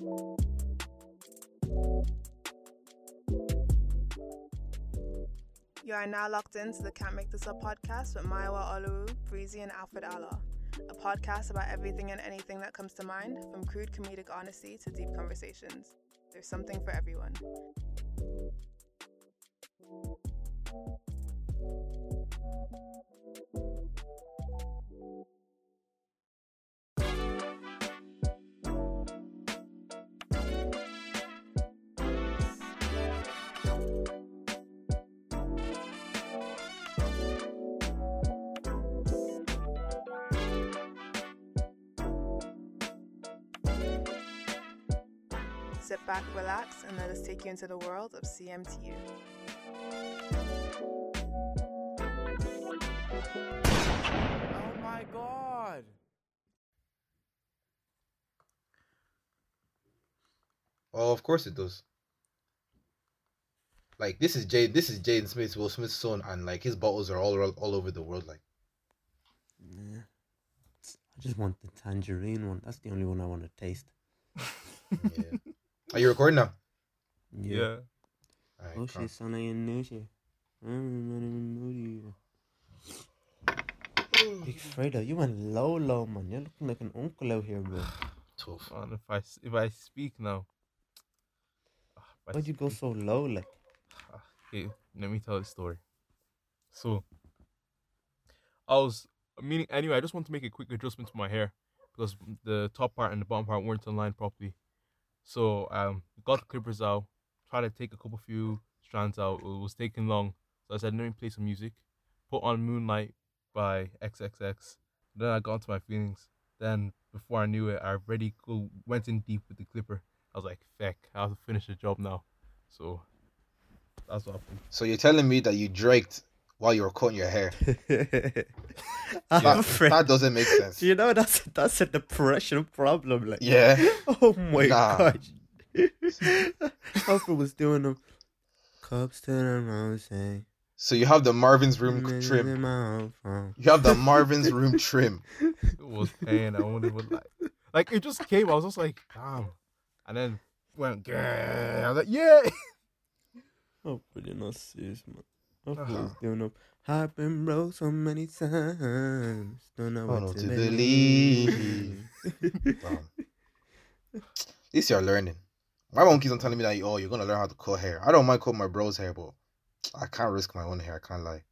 You are now locked into the Can't Make This Up podcast with Maiwa Olu, Breezy, and Alfred Allah. A podcast about everything and anything that comes to mind, from crude comedic honesty to deep conversations. There's something for everyone. Back, relax, and let us take you into the world of CMTU. Oh my god. Oh, of course it does. Like this is Jade. This is Jaden Smith, Will Smith's son, and like his bottles are all all, all over the world. Like, Yeah. I just want the tangerine one. That's the only one I want to taste. yeah. Are you recording now? Yeah. Alright, Oh calm. shit, son, I ain't new shit. I don't even know you. Big Fredo, you went low, low, man. You're looking like an uncle out here, bro. Tough. Man, if I if I speak now. If Why'd you go so low, like? Okay, let me tell the story. So, I was meaning anyway. I just want to make a quick adjustment to my hair because the top part and the bottom part weren't aligned properly. So, um, got the clippers out, tried to take a couple few strands out. It was taking long, so I said, "Let me play some music." Put on "Moonlight" by XXX. Then I got into my feelings. Then before I knew it, I already go, went in deep with the clipper. I was like, "Feck, I have to finish the job now." So that's what happened. So you're telling me that you draked while you were cutting your hair? I'm That, afraid. that doesn't make sense. You know that's that's a depression problem, like. Yeah. Oh hmm. my Nah. gosh. Alfred was doing them. Cups to the rose. So you have the Marvin's room trim. You have the Marvin's room trim. It was pain. I won't like. Like it just came. I was just like, damn. And then went. "Grrr." I was like, yeah. Alfred, you're not serious, man. Alfred Uh-huh. was doing them. I've been broke so many times. Don't know Don't what to to believe. Damn. At least you're learning. My mom keeps on telling me that oh you're gonna learn how to cut hair. I don't mind cutting my bro's hair, but I can't risk my own hair. I can't lie.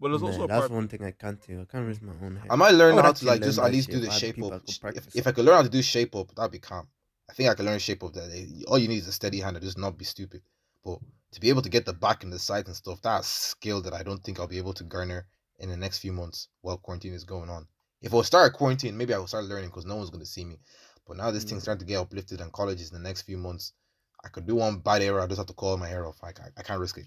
But there's also Man, a that's part. one thing I can't do. I can't risk my own hair. I might learn would how to like just at least do the if I had shape people I up. If, if. I could learn how to do shape up, that'd be calm. I think I could learn shape up. That eh, all you need is a steady hand and just not be stupid. But to be able to get the back and the sides and stuff, that's skill that I don't think I'll be able to garner in the next few months while quarantine is going on. If I start quarantine, maybe I will start learning because no one's gonna see me. But now this thing's Mm. starting to get uplifted and colleges in the next few months. I could do one bad error. I just have to call my hair off. I, can't- I can't risk it.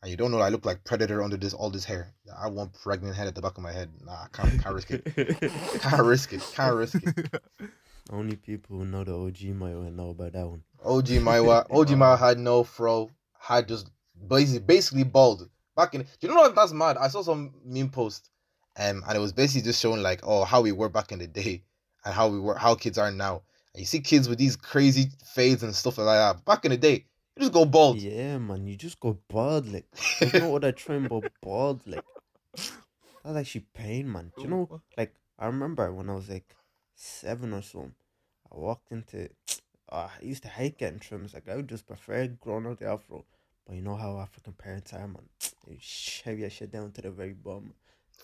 And you don't know I look like predator under this all this hair. I one pregnant head at the back of my head. Nah, I can't, can't risk it. Can't risk it. Can't risk it. Only people who know the OG might know about that one. OG Maiwa, OG Maiwa had no fro, had just basically basically bald. Back in, do you know what? That's mad. I saw some meme post, um, and it was basically just showing like, oh, how we were back in the day, and how we were, how kids are now. And you see kids with these crazy fades and stuff like that. Back in the day, you just go bald. Yeah, man, you just go bald, like. You know what I trim but bald, like. That's actually pain, man. Do you know, like, I remember when I was like seven or so, I walked into. Uh, I used to hate getting trims. Like, I would just prefer growing out the afro. But you know how African parents are, man. They shave your shit down to the very bottom.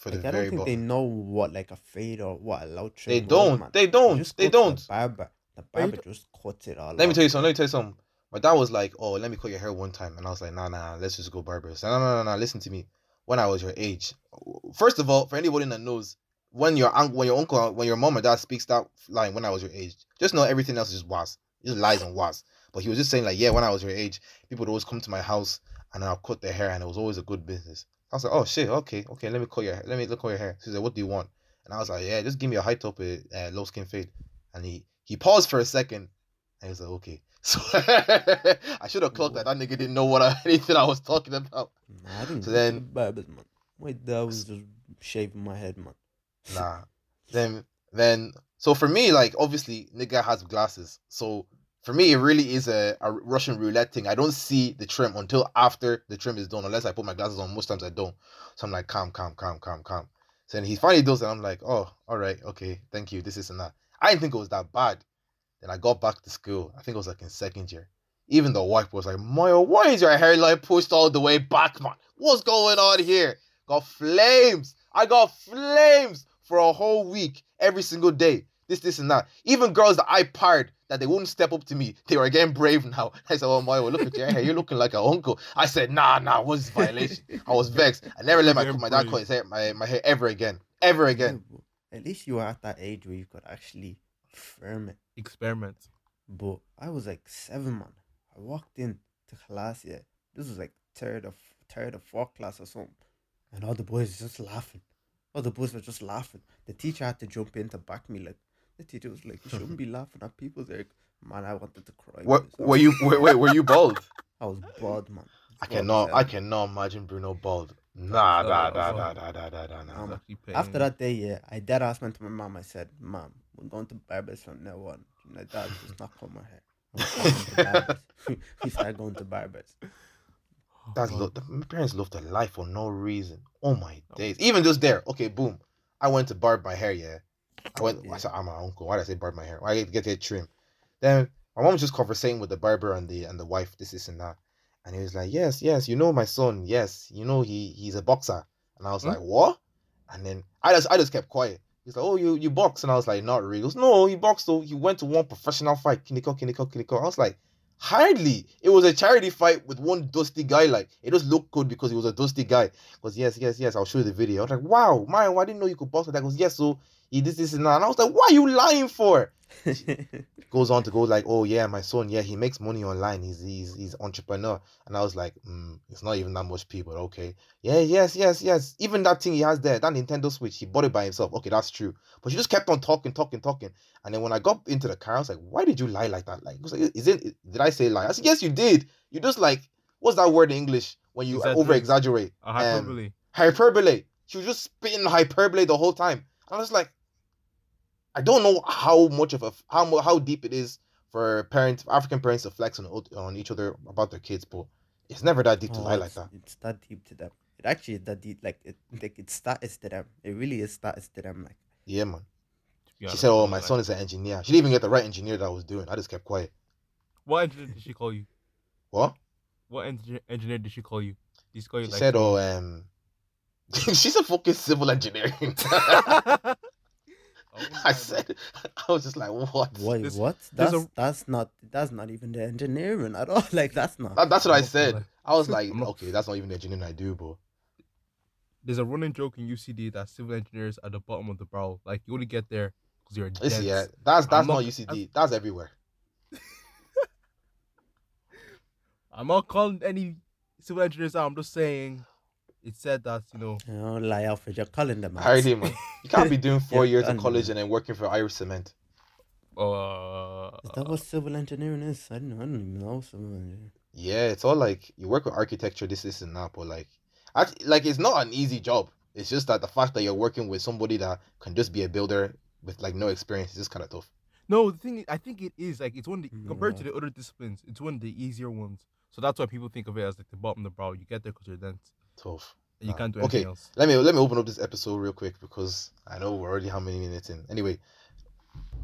For Like, the I don't very think they know what, like, a fade or what a low trim They don't. man. They don't. just They go to don't. The barber. The barber just cuts it all Let me tell you something. Let me tell you something. My dad was like, "Oh, let me cut your hair one time," and I was like, "Nah, nah, let's just go barber." So, no, no, no, no. Listen to me. When I was your age, first of all, for anybody that knows, when your uncle, when your uncle, when your mom or dad speaks that line, when I was your age, just know everything else is just was, just lies and was. But he was just saying like, yeah, when I was your age, people would always come to my house and I'll cut their hair, and it was always a good business. I was like, oh shit, okay, okay, let me cut your, hair. let me look at your hair. She said, what do you want? And I was like, yeah, just give me a high top, with uh, low skin fade. And he he paused for a second, and he was like, okay. So I should have clocked that that nigga didn't know what I, anything I was talking about. Nah, I didn't So then- the man. My dad was just shaving my head, man. Nah. Then Then so for me, like obviously nigga has glasses. So for me, it really is a, a Russian roulette thing. I don't see the trim until after the trim is done, unless I put my glasses on. Most times I don't. So I'm like, calm, calm, calm, calm, calm. So then he finally does it. I'm like, oh, all right, okay, thank you. This is and that. I didn't think it was that bad. Then I got back to school. I think it was like in second year. Even the wife was like, Maya, why is your hairline pushed all the way back, man? What's going on here? Got flames. I got flames for a whole week, every single day. This, this, and that. Even girls that I parred that they wouldn't step up to me, they were again brave now. I said, Oh my, well, look at your hair. You're looking like an uncle. I said, Nah, nah, what's this violation? I was vexed. I never let my, my dad brave. cut his hair, my, my hair ever again. Ever again. At least you were at that age where you could actually firm it. Experiment. But I was like seven, man. I walked in to class, yeah. This was like third or third or fourth class or something. And all the boys just laughing. All the boys were just laughing. The teacher had to jump in to back me. Like the teacher was like, "You shouldn't be laughing at people." They're Like, man, I wanted to cry. What, were you, wait, wait, were you bald? I was bald, man. I cannot, hell. I cannot imagine Bruno bald. Nah, Oh, nah, oh, nah, oh. nah, nah, nah, nah, nah, nah. Um, It's actually paying. After that day, yeah, I dead ass went to my mom. I said, "Mom, we're going to barbers from now on." My dad does not cut my hair. I'm going to barbers. we started going to barbers. That's Oh, lo- my parents love their life for no reason. Oh my days! Even just there, okay, boom. I went to barb my hair. Yeah, I went. I said, "I'm my uncle." Why did I say barb my hair? Why I get it trim? Then my mom was just conversing with the barber and the and the wife. This, this, and that. And he was like, "Yes, yes, you know my son. Yes, you know he he's a boxer." And I was Hmm? like, "What?" And then I just I just kept quiet. He's like, "Oh, you you box?" And I was like, "Not really." He goes, "No, he boxed. Though he went to one professional fight, Kiniko, Kiniko, Kiniko." I was like, "Hardly. It was a charity fight with one dusty guy. Like it just looked good because he was a dusty guy." Because "Yes, yes, yes. I'll show you the video." I was like, "Wow, man, I didn't know you could box like that." Goes, "Yes, so he did this and that." And I was like, "What are you lying for?" goes on to go like, oh yeah, my son, yeah, he makes money online. He's he's he's entrepreneur. And I was like, mm, it's not even that much people. Okay, yeah, yes, yes, yes. Even that thing he has there, that Nintendo Switch, he bought it by himself. Okay, that's true. But she just kept on talking, talking, talking. And then when I got into the car, I was like, why did you lie like that? Like, like, is it? Did I say lie? I said, yes, you did. You just like, what's that word in English when you Exaggerate. over exaggerate? A hyperbole. hyperbole. She was just spitting hyperbole the whole time. I was like, I don't know how much of a how how deep it is for parents, African parents to flex on on each other about their kids, but it's never that deep to Oh, lie like it's, that. It's that deep to them. It actually is that deep. Like it, like it's status to them. It really is status to them. Like Yeah, man. to She said, "Oh, like- my son is an engineer." She didn't even get the right engineer that I was doing. I just kept quiet. What engineer did she call you? What? What engineer, engineer did she call you? Did she call you She like? said, "Oh, um." She's a fucking civil engineering. Oh, I said, I was just like, what? why? This- what? That's a- that's not that's not even the engineering at all. Like that's not. That, that's what I I'm not gonna said. I was like, not- okay, that's not even the engineering I do, but There's a running joke in UCD that civil engineers are the bottom of the barrel. Like you only get there because you're dense. Yeah, that's that's I'm not, not- UCD. That's everywhere. I'm not calling any civil engineers out. I'm just saying it said that you know. You know, lie Alfred, you're calling them out. Alrighty, man. You can't be doing four Yeah, years of done, college and then working for Irish Cement. Uh, Is that what civil engineering is? I don't know. I don't even know civil engineering. Yeah, it's all like you work with architecture, this, this, and that, but like, act- like it's not an easy job. It's just that the fact that you're working with somebody that can just be a builder with like no experience is just kind of tough. no, the thing is, I think it is like it's one of the, compared to the other disciplines, it's one of the easier ones. So that's why people think of it as like the bottom of the barrel. You get there because you're dense. Tough. And you Ah, can't do okay. anything else. Let me let me open up this episode real quick because I know we're already how many minutes in. Anyway,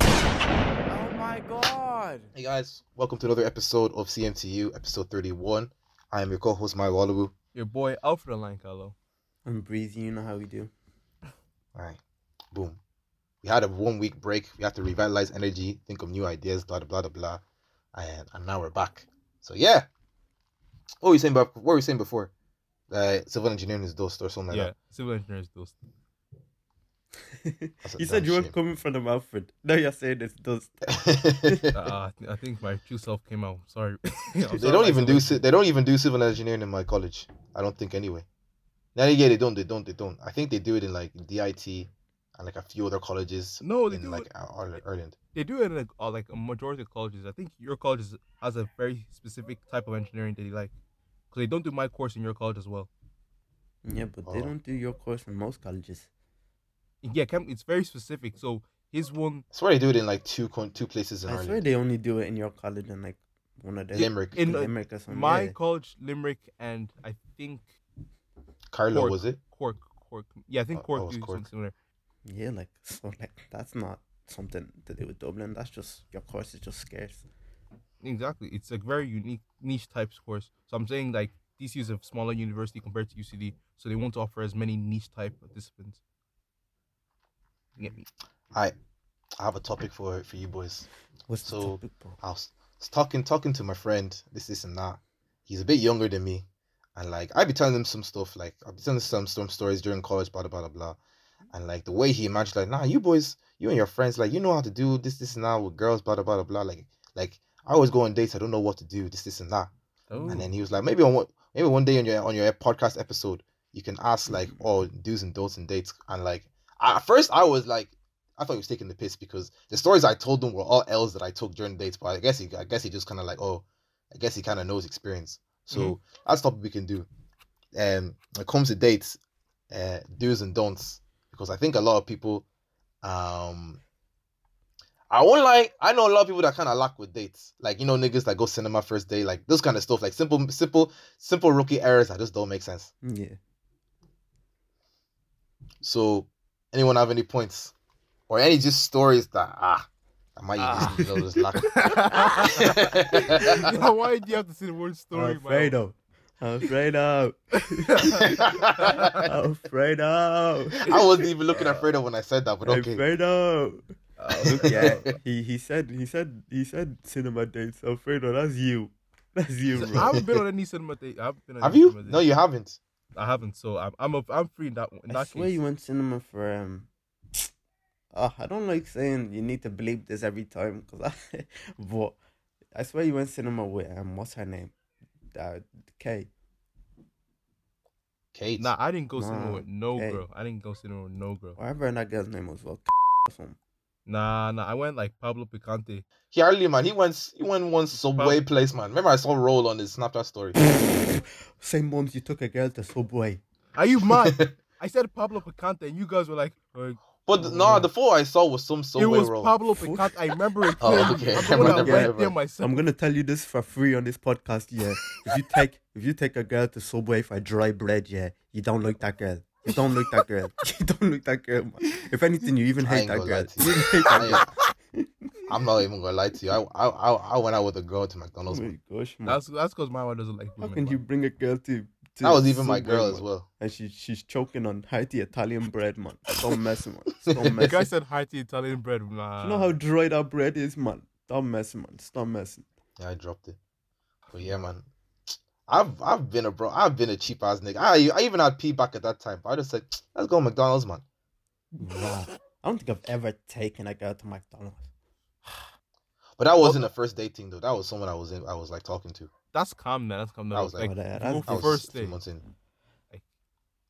Oh my god! hey guys, welcome to another episode of CMTU, episode 31. I am your co-host Mike Wallabu. Your boy Alfred Online, Carlo. I'm breezy. You know how we do. All right, boom. We had a one week break. We have to revitalize energy, think of new ideas, blah blah blah blah, and and now we're back. So yeah, what were you saying? About, what were you saying before? Uh, civil engineering is dust or something yeah, like civil engineers those. That's a you said damn you weren't coming from the Alfred. Now you're saying it's dust. that. Uh, I, thi- I think my true self came out. Sorry. I'm they sorry, don't even do civil ci- they don't even do civil engineering in my college. I don't think anyway. Now yeah, they don't, they don't, they don't. I think they do it in like DIT and like a few other colleges No, they in do like it. Ireland. Ireland. They do it in like, uh, like a majority of colleges. I think your college has a very specific type of engineering that they like. Because they don't do my course in your college as well. Yeah, but they Oh. don't do your course in most colleges. Yeah, chem- it's very specific. So his one I swear they do it in like two con- two places in I swear Ireland. they only do it in your college and like one of the Limerick. in uh, Limerick or something. my yeah. college, Limerick, and I think Carlo Cork. was it? Cork. Cork. Yeah, I think Oh, Cork oh, do Cork. something similar. Yeah, like so like that's not something to do with Dublin. That's just your course is just scarce. Exactly. It's a very unique niche type course. So I'm saying like DCU is a smaller university compared to UCD, so they won't offer as many niche type participants. disciplines. You get me? I I have a topic for for you boys. What's So- the topic, bro? I was, was talking talking to my friend, this, this and that. He's a bit younger than me. And like I'd be telling him some stuff, like I'd be telling him some some stories during college, blah blah blah blah. And like the way he imagined, like, nah, you boys, you and your friends, like, you know how to do this, this and that with girls, blah blah blah blah. Like like I always go on dates, I don't know what to do, this, this and that. Oh, And then he was like, maybe on what maybe one day on your on your podcast episode, you can ask like oh do's and don'ts and dates. And like at first I was like I thought he was taking the piss because the stories I told him were all L's that I took during dates, but I guess he I guess he just kinda like, oh, I guess he kinda knows experience. So that's topic we can do. Um when it comes to dates, uh do's and don'ts. Because I think a lot of people um I won't lie. I know a lot of people that kind of lack with dates. Like you know niggas that go cinema first day, like those kind of stuff. Like simple, simple, simple rookie errors that just don't make sense. Yeah. So, anyone have any points or any just stories that ah, I might Ah. just, just lack. Yo, why do you have to say the word story, Alfredo. Alfredo. Alfredo. I wasn't even looking at Fredo when I said that, but okay. Alfredo. Oh, Look, yeah, he he said he said he said cinema dates. Alfredo, that's you. That's you, bro. I haven't been on any cinema date. I haven't been on Have any you? cinema No, date. you haven't. I haven't. So I'm I'm a, I'm free in that in I that swear case. you went cinema for um. Oh, I don't like saying you need to believe this every time, cause I, but I swear you went cinema with um, what's her name, uh, Kay. Kate. Nah, I didn't go cinema with no okay. girl. I didn't go cinema with no girl. I Whatever that girl's name was, well, or something. Nah, nah. I went like Pablo Picante. He hardly man. He went. He went one subway place, man. Remember I saw roll on his Snapchat story. Same ones you took a girl to Subway. Are you mad? I said Pablo Picante, and you guys were like, But the- no, the photo I saw was some subway roll. it was roll. Pablo Picante. I remember it Oh, okay. I'm the one Never that never there myself. I'm gonna tell you this for free on this podcast. Yeah, if you take if you take a girl to Subway for dry bread, yeah, you don't like that girl. You don't like that girl. You don't like that girl. Man. If anything, you even hate that girl. You you. hate that girl. I, I'm not even gonna lie to you. I I I, I went out with a girl to Oh McDonald's. my gosh, man. That's that's because my one doesn't like How women. can man. you bring a girl to? to That was even my girl man? as well. And she she's choking on hearty Italian bread, man. Stop messing, man. Stop The messing. guy said hearty Italian bread. Nah. you know how dry that bread is, man. Stop messing, man. Stop messing. Yeah, I dropped it. But yeah, man. I've I've been a bro. I've been a cheap ass nigga. I I even had pee back at that time. But I just said, let's go McDonald's, man. Wow. I don't think I've ever taken a girl to McDonald's. But that wasn't a first dating though. That was someone I was in. I was like talking to. That's calm, man. That's calm. That That was like, like- Oh, that- go that's for That was first a date months in.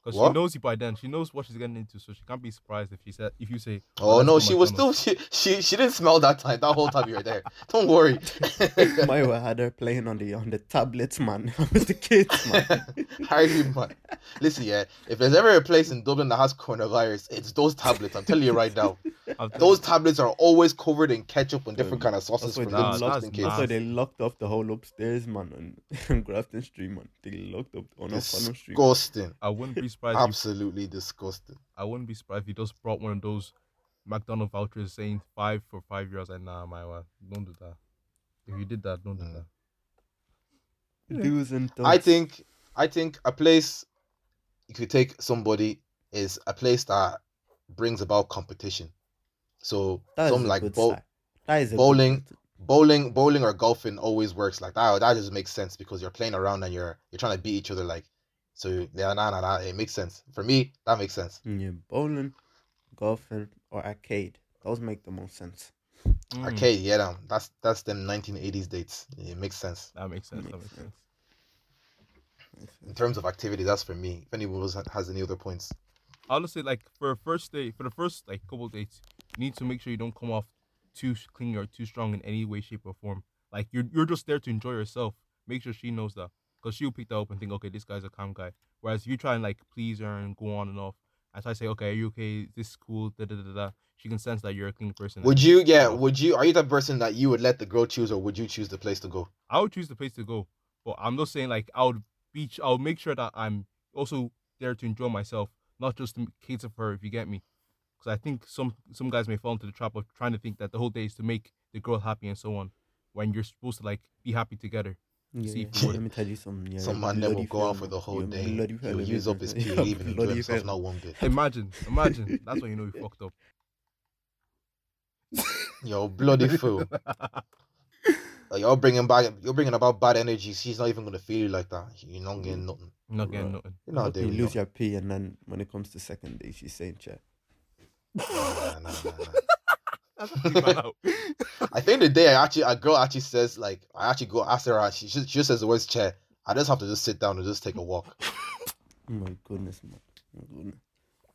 Because she What? knows you by then. She knows what she's getting into, so she can't be surprised if she said if you say. Oh let's no, go she was still McDonald's." she, she she didn't smell that time. That whole time you were there. Don't worry. Maya had her playing on the on the tablets, man, with the kids, man. Hardy man. Listen, yeah. If there's ever a place in Dublin that has coronavirus, it's those tablets. I'm telling you right now. I'll Those tablets are always covered in ketchup and different kind of sauces That's for why, little they Nah, locked, disgusting that's kids. that's why they locked off the whole upstairs, man, on, on Grafton Street, man. They locked up on O'Connell Street. Disgusting. I wouldn't be surprised. If, Absolutely disgusting. I wouldn't be surprised if he just brought one of those McDonald vouchers saying five for five years. Like, nah, my wife, don't do that. If you did that, don't do Mm. that. Do's and don'ts. I think I think a place you could take somebody is a place that brings about competition. So That is some like good bo- That is bowling, bowling, bowling or golfing always works like that. That just makes sense because you're playing around and you're you're trying to beat each other. Like so, yeah, nah, nah, nah. It makes sense for me. That makes sense. Yeah, bowling, golfing, or arcade. Those make the most sense. Mm, Arcade, yeah, damn. That's that's them 1980s dates. It makes sense That makes sense. That Makes makes sense. sense. in terms of activity. That's for me. If anyone else has any other points, I'll just say like for a first date, for the first like couple dates, you need to make sure you don't come off too clingy or too strong in any way, shape, or form. Like you're you're just there to enjoy yourself. Make sure she knows that, because she'll pick that up and think, okay, this guy's a calm guy. Whereas you try and like please her and go on and off, As I say, okay, are you okay? This is cool. Da da da da. She can sense that you're a clean person. Would you? Yeah. Would you? Are you the person that you would let the girl choose, or would you choose the place to go? I would choose the place to go, but I'm not saying like I would be. I'll make sure that I'm also there to enjoy myself, not just to cater for her. If you get me, because I think some some guys may fall into the trap of trying to think that the whole day is to make the girl happy and so on, when you're supposed to like be happy together. Yeah, See, yeah. let me tell you something. Yeah, Some man them will go out for the whole day. bloody He'll fella, use man. up his You're pay, a even enjoy bloody himself, fella. not one bit. Imagine, imagine. That's when you know you fucked up. Yo, bloody fool. Like, you're bringing back, you're bringing about bad energy. She's not even gonna feel you like that. You're not getting mm. nothing. I'm not getting nothing. You're not you lose nothing. your pee, and then when it comes to second day, she's saying, "Chat." Nah, nah, nah, I think the day I actually a girl actually says like I actually go ask her she just, she just says the words chair. I just have to just sit down and just take a walk. Oh my goodness, man. Oh my goodness.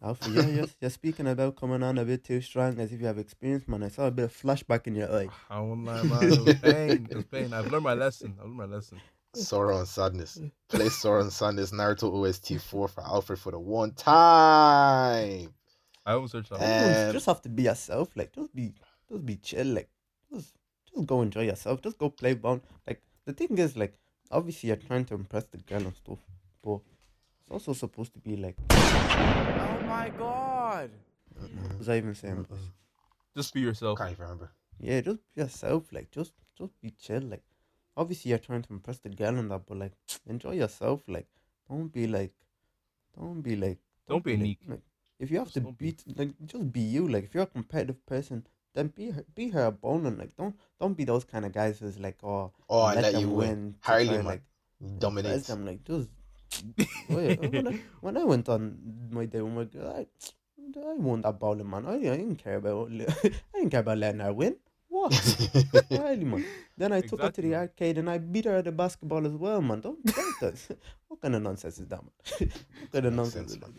Alpha, yeah, yes, you're speaking about coming on a bit too strong as if you have experience, man. I saw a bit of flashback in your eye. I won't lie, man. It was pain. It was pain. I've learned my lesson. I've learned my lesson. Sorrow and sadness. Play Sorrow and Sadness Naruto OST 4 for Alfred for the one time. I almost searched that. Um, just have to be yourself, like just be, just be chill, like just, just go enjoy yourself, just go play ball. Like the thing is, like obviously you're trying to impress the girl and stuff, but it's also supposed to be like, Oh my god. what was I even saying? this? Just be yourself. Can't even remember. Yeah, just be yourself. Like, just just be chill. Like, obviously you're trying to impress the girl and that, but like, enjoy yourself. Like, don't be like, don't be like, Don't be a like, neek. like, if you have Just to don't be- beat, like, just be you. Like, if you're a competitive person, then be her, be her opponent. Like, don't don't be those kind of guys who's like, oh, Oh, I let you win. to Harley, like, Dominates. impress them. Like, just. When, I, went on my day with my girl, I, I won that bowling, man. I, I didn't care about I didn't care about letting her win. What? Really, man. Then I took her to the arcade and I beat her at the basketball as well, man. Don't don't. What kind of nonsense is that, man? what kind of Makes nonsense is that?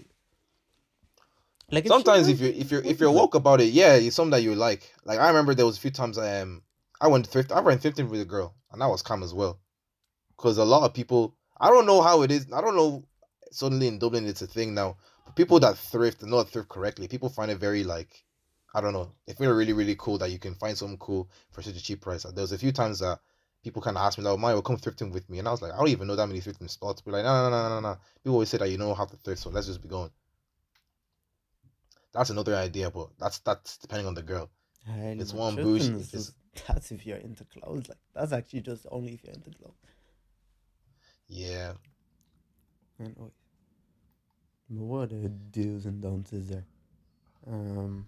Like Sometimes if you if you're if you're woke about it, yeah, it's something that you like. Like I remember there was a few times I um I went thrift I went thrifting with a girl and that was calm as well. Cause a lot of people I don't know how it is. I don't know suddenly in Dublin it's a thing now. But people that thrift and not thrift correctly, people find it very like I don't know. They feel really, really cool that you can find something cool for such a cheap price. There was a few times that people kind of asked me, like, Mario, come thrifting with me. And I was like, I don't even know that many thrifting spots. Be like, no, no, no, no, no, no. People always say that you know how to thrift, so let's just be going. That's another idea, but that's that's depending on the girl. Highly, it's one Tristan bougie, is it's- just- that's if you're into clothes. Like that's actually just only if you're into clothes. Yeah. And oh, but what are the do's and don'ts is there? Um,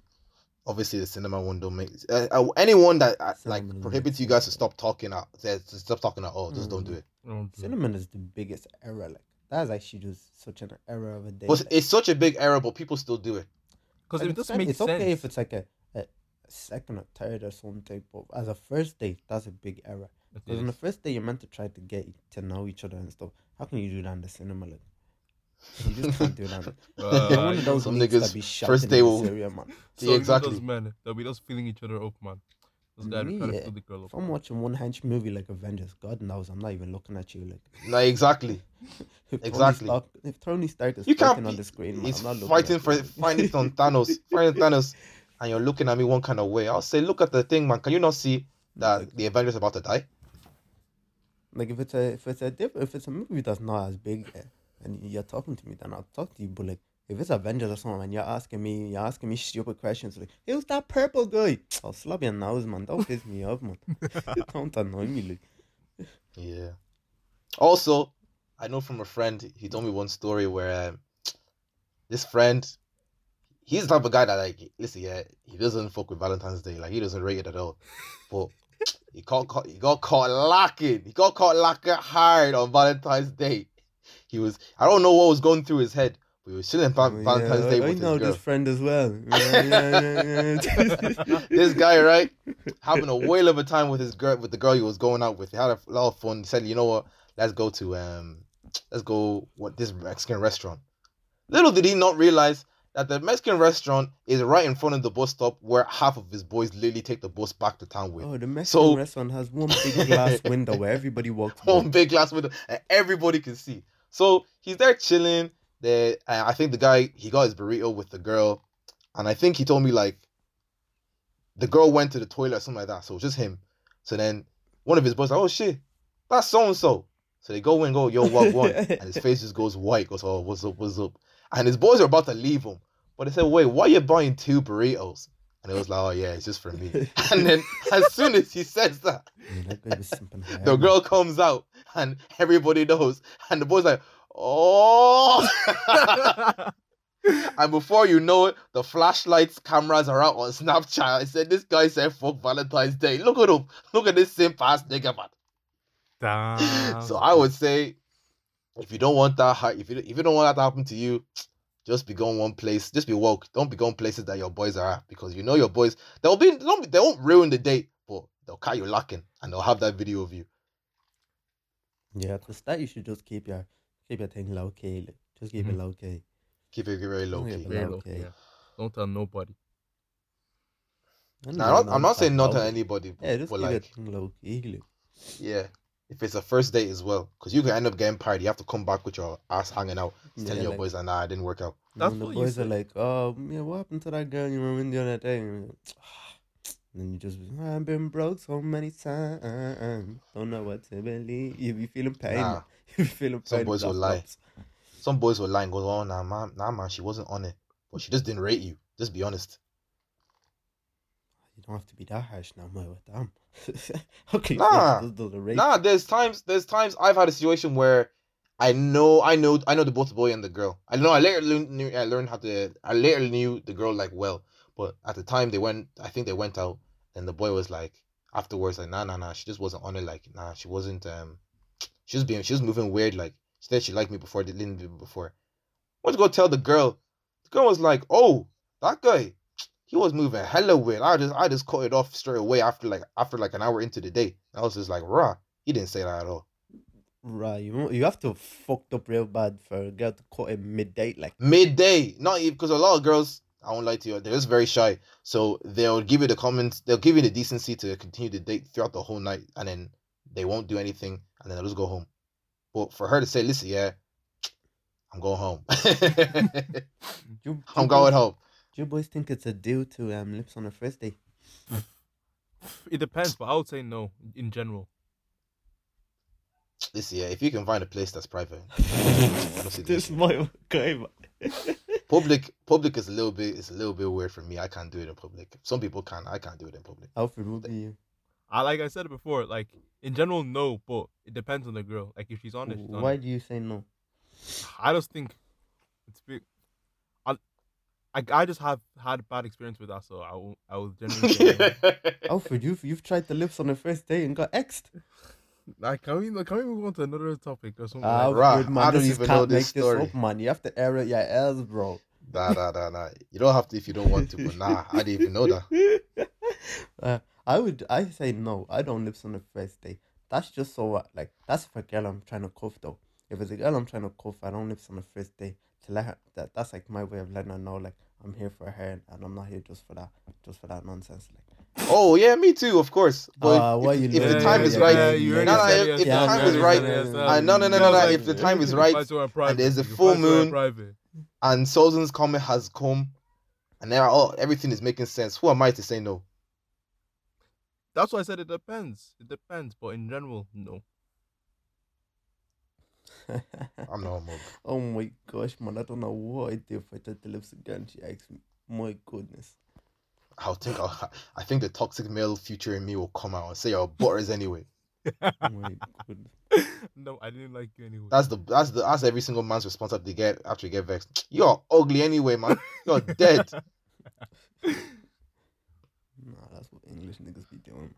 Obviously, the cinema one don't make uh, uh, anyone that uh, like Cinema doesn't prohibits you guys to stop talking out. Says to stop talking at all. Just don't do Mm. it. Don't do it. cinnamon is the biggest error. Like that's actually just such an error of a day. But like- it's such a big error, but people still do it. Because Like, it it's doesn't fine- make it's sense. okay if it's like a, a, a second or third or something, but as a first date, that's a big error. Because on the first day, you're meant to try to get to know each other and stuff. How can you do that in the cinema? Like, you just can't do that. Uh, one of those some niggas that be first shouting day in will- this area, man. So Yeah, exactly. Those men, they'll be just feeling each other up, man. Those guys are trying to Me, the girl If. I'm watching one hench movie like Avengers, God knows I'm not even looking at you. Like, No, exactly. if Tony Exactly. Stark, if Tony Stark is You can't fighting on be- the screen, man, He's I'm not looking fighting at for you. fighting on Thanos, fighting Thanos, and you're looking at me one kind of way. I'll say, look at the thing, man. Can you not see that Like- the Avengers about to die? Like if it's a if it's a diff- if it's a movie that's not as big eh, and you're talking to me, then I'll talk to you. But like if it's Avengers or something, and you're asking me, you're asking me stupid questions like, "Who's that purple guy?" I'll slap your nose, man. Don't piss me off, man. Don't annoy me, like. Yeah. Also, I know from a friend, he told me one story where um, this friend, he's the type of guy that like, listen, yeah, he doesn't fuck with Valentine's Day, like he doesn't rate it at all. But he got caught, he got caught lacking. He got caught lacking hard on Valentine's Day. He was, I don't know what was going through his head, but were was chilling Val- Oh, Valentine's yeah, Day I, I know his girl. this friend as well. Yeah, yeah, yeah, yeah. this guy, right, having a whale of a time with his girl, with the girl he was going out with. He had a lot of fun. He said, "You know what? Let's go to um, let's go what this Mexican restaurant." Little did he not realize that the Mexican restaurant is right in front of the bus stop where half of his boys literally take the bus back to town with. Oh, the Mexican So- restaurant has one big glass window where everybody walks. One by. big glass window, and everybody can see. So he's there chilling. The uh, I think the guy he got his burrito with the girl, and I think he told me like the girl went to the toilet or something like that. So it was just him. So then one of his boys like, oh shit, that's so and so. So they go in, go yo what one, and his face just goes white. Goes oh what's up, what's up? And his boys are about to leave him, but they said, wait, why are you buying two burritos? And it was like, oh yeah, it's just for me. And then as soon as he says that, Yeah, that guy was simping hard, the girl comes out and everybody knows, and the boy's like, oh. and before you know it, the flashlights, cameras are out on Snapchat. I said, this guy said, fuck Valentine's Day. Look at him. Look at this simp ass nigga, man. Damn. So I would say, if you don't want that, if you if you don't want that to happen to you, just be going one place. Just be woke. Don't be going places that your boys are at because you know your boys. They'll be. They won't, they won't ruin the date, but they'll cut you locking and they'll have that video of you. Yeah, at the start you should just keep your keep your thing low key. Like, just keep it Mhm. low key. Keep it very low key. Very Yeah, low, okay. yeah. Don't tell nobody. Nah, I'm not, I'm not saying not to anybody, Yeah, just but keep your like, thing low key. yeah, if it's a first date as well, because you can end up getting tired. You have to come back with your ass hanging out, Yeah, telling your like- boys that nah, it didn't work out. That's when the what you boys are like, oh, yeah, what happened to that girl you remember the other day? And then you just, I've been broke so many times, don't know what to believe. You be feeling pain. Nah. Feeling Some boys will lie. nuts. Some boys will lie and go, oh nah, man, nah, man, she wasn't on it, but she just didn't rate you. Just be honest. You don't have to be that harsh now, my damn. okay, Nah. the rate. Nah, there's times there's times I've had a situation where I know I know I know the both the boy and the girl. I know I later knew, I learned how to I later knew the girl like well, but at the time they went I think they went out and the boy was like afterwards like nah nah nah she just wasn't on it like nah she wasn't um she was being she was moving weird like she said she liked me before didn't it before. Went to go tell the girl. The girl was like oh that guy he was moving hella weird. I just I just cut it off straight away after like after like an hour into the day. I was just like rah he didn't say that at all. Right, you you have to fucked up real bad for a girl to cut it mid date. Like, midday. Not even because a lot of girls, I won't lie to you, they're just very shy. So they'll give you the comments, they'll give you the decency to continue the date throughout the whole night, and then they won't do anything, and then they'll just go home. But for her to say, "Listen, yeah, I'm going home. you, I'm you going boys, home." Do you boys think it's a deal to um lips on a first day? It depends, but I would say no in general. Listen, yeah, if you can find a place that's private, I don't see the this issue. my guy, public, public is a little bit, it's a little bit weird for me. I can't do it in public. Some people can, I can't do it in public. Alfred will be you. I like I said it before, like in general, no, but it depends on the girl. Like if she's on it, she's on Why it. do you say no? I just think it's big. I, I, I just have had bad experience with that, so I will, I will generally say no. Alfred, you've you've tried the lips on the first day and got exed. Like, can we can we move on to another topic or something? Ah, like Rah, Alfred, man, I don't this even know can't this make story. this up, man. You have to air it your L's, bro. nah, nah, nah, nah. You don't have to if you don't want to, but nah, I didn't even know that. uh, I would I say no. I don't lips on the first day. That's just so what like that's if a girl I'm trying to cuff though. If it's a girl I'm trying to cuff, I don't lips on the first day to let her. That that's like my way of letting her know like I'm here for her and I'm not here just for that just for that nonsense. Like Oh yeah, me too, of course. But Ah, if, why if, you if the time yeah, is yeah, right, no, no, already no, said if, if the time is right, yeah, yeah, no, no, no, no, no. If the time is right and there's a full moon- and Sultan's comment has come, and now oh, everything is making sense. Who am I to say no? That's why I said it depends. It depends, but in general, no. I'm not a oh my gosh, man! I don't know what I do if I touch the lips again. She asks me, "My goodness." I'll think. I'll, I think the toxic male future in me will come out and say you're butters anyway. Oh my goodness. no, I didn't like you anyway. That's the that's the that's every single man's response after they get after you get vexed. You're ugly anyway, man. You're dead. Nah, that's what English niggas be doing.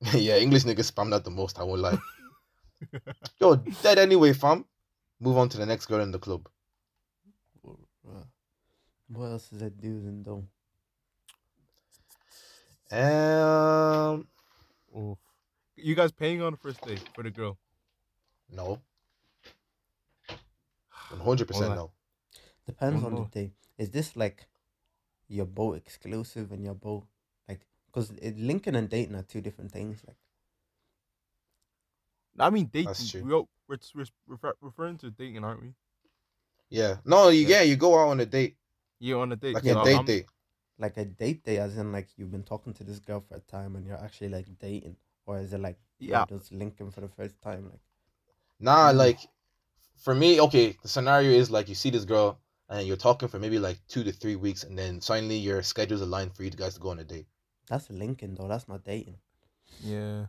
yeah, English niggas spam that the most. I won't lie. You're dead anyway, fam. Move on to the next girl in the club. What else is that do's and don't? Um, Oof. You guys paying on the first day for the girl? no. One hundred percent no. Depends Oh, on the day. Is this like your both exclusive and your both like because linking and dating are two different things. Like I mean, dating. That's true. We all, we're, we're referring to dating, aren't we? Yeah. No, you Yeah. yeah, you go out on a date, You on a date. like so a date I'm- date. Like a date day, as in like you've been talking to this girl for a time and you're actually like dating, or is it like Yeah. just linking for the first time? Like Nah, Mm. like for me, okay, the scenario is like you see this girl and you're talking for maybe like two to three weeks, and then suddenly your schedules align for you guys to go on a date. that's linking though. That's not dating. Yeah.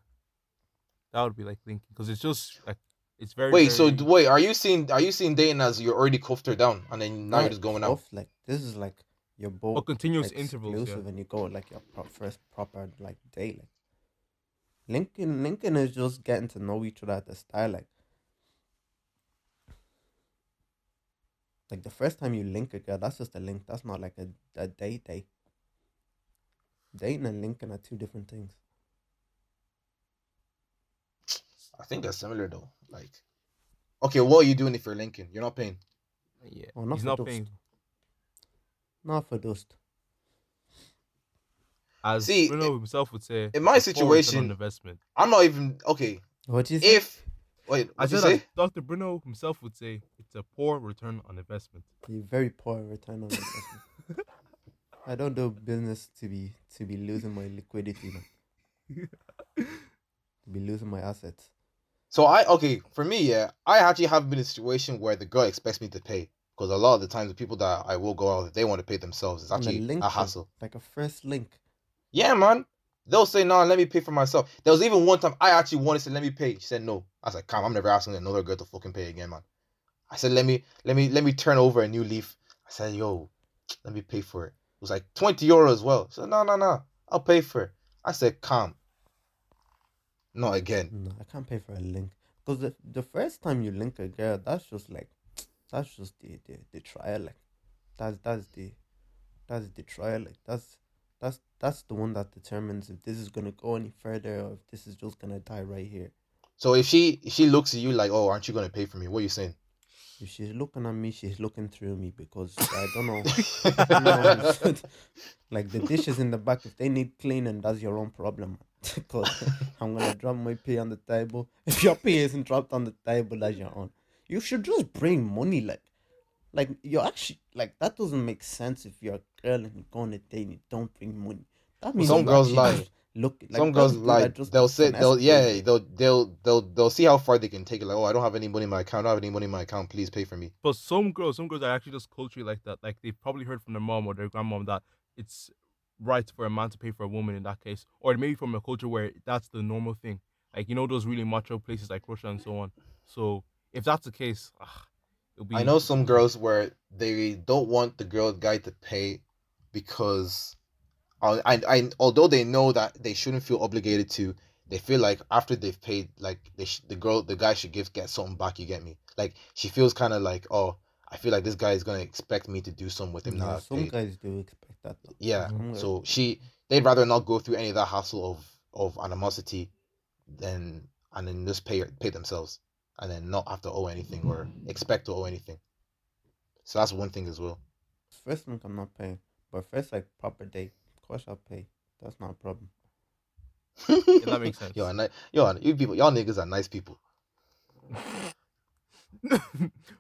That would be like linking because it's just like it's very. Wait, so very- d- wait, are you seeing are you seeing dating as you're already cuffed her down and then now you're just going out? Like this is like you're both oh, continuous intervals. exclusive Yeah. and you go like your pro- first proper like date. Like linking, linking is just getting to know each other at the start. Like like the first time you link a girl, that's just a link. That's not like a a date date. Dating and linking are two different things. I think they're similar though. Like, okay, what are you doing if you're linking? You're not paying. Yeah. Well, not He's for not dust. paying. Not for dust. As See, Bruno himself would say, in my it's a poor return situation- investment. I'm not even okay. What you say? If wait, I what you said, say? Dr. Bruno himself would say, it's a poor return on investment. A very poor return on investment. I don't do business to be to be losing my liquidity, man. to be losing my assets. So I okay for me, yeah. I actually have been in a situation where the girl expects me to pay because a lot of the times the people that I will go out they want to pay themselves. It's On the actually link a thing, hassle. Like a first link. Yeah, man. They'll say, "No, let me pay for myself." There was even one time I actually wanted to let me pay. She said no. I like, "Come, I'm never asking another girl to fucking pay again, man." I said, "Let me, let me, let me turn over a new leaf." I said, "Yo, let me pay for it." It was like twenty euro as well. So no, no, no, I'll pay for it. I said, come. Not again. No, I can't pay for a link. Because the, the first time you link a girl, that's just like that's just the, the, the trial like that's that's the that's the trial like that's that's that's the one that determines if this is gonna go any further or if this is just gonna die right here. So if she, if she looks at you like, "Oh, aren't you gonna pay for me?" What are you saying? If she's looking at me, she's looking through me because I don't know. I don't know. like the dishes in the back, if they need cleaning, that's your own problem. Because I'm gonna drop my pee on the table. If your pee isn't dropped on the table, that's your own. You should just bring money, like, like you're actually like that doesn't make sense if you're a girl and you go on a date and you don't bring money. That means some girls actually lie. Look, like, Some girls people like just they'll say they'll yeah people. they'll they'll they'll they'll see how far they can take it. Like, oh, I don't have any money in my account. I don't have any money in my account. Please pay for me. But some girls, some girls are actually just culturally like that. Like they've probably heard from their mom or their grandmom that it's right for a man to pay for a woman in that case, or maybe from a culture where that's the normal thing. Like you know those really macho places like Russia and so on. So if that's the case, ah, it'll be. I know some girls where they don't want the girl guy to pay because, uh, I, I although they know that they shouldn't feel obligated to, they feel like after they've paid, like they sh- the girl the guy should give get something back. You get me? Like she feels kind of like oh. I feel like this guy is gonna expect me to do something with him now. Yeah, I've some paid. guys do expect that. Though. Yeah. Some guys- So she they'd rather not go through any of that hassle of of animosity than and then just pay pay themselves and then not have to owe anything or expect to owe anything. So that's one thing as well. First link, I'm not paying, but first like proper date, of course I'll pay. That's not a problem. that makes sense. Yo, ni- yo, you people, y'all niggas are nice people.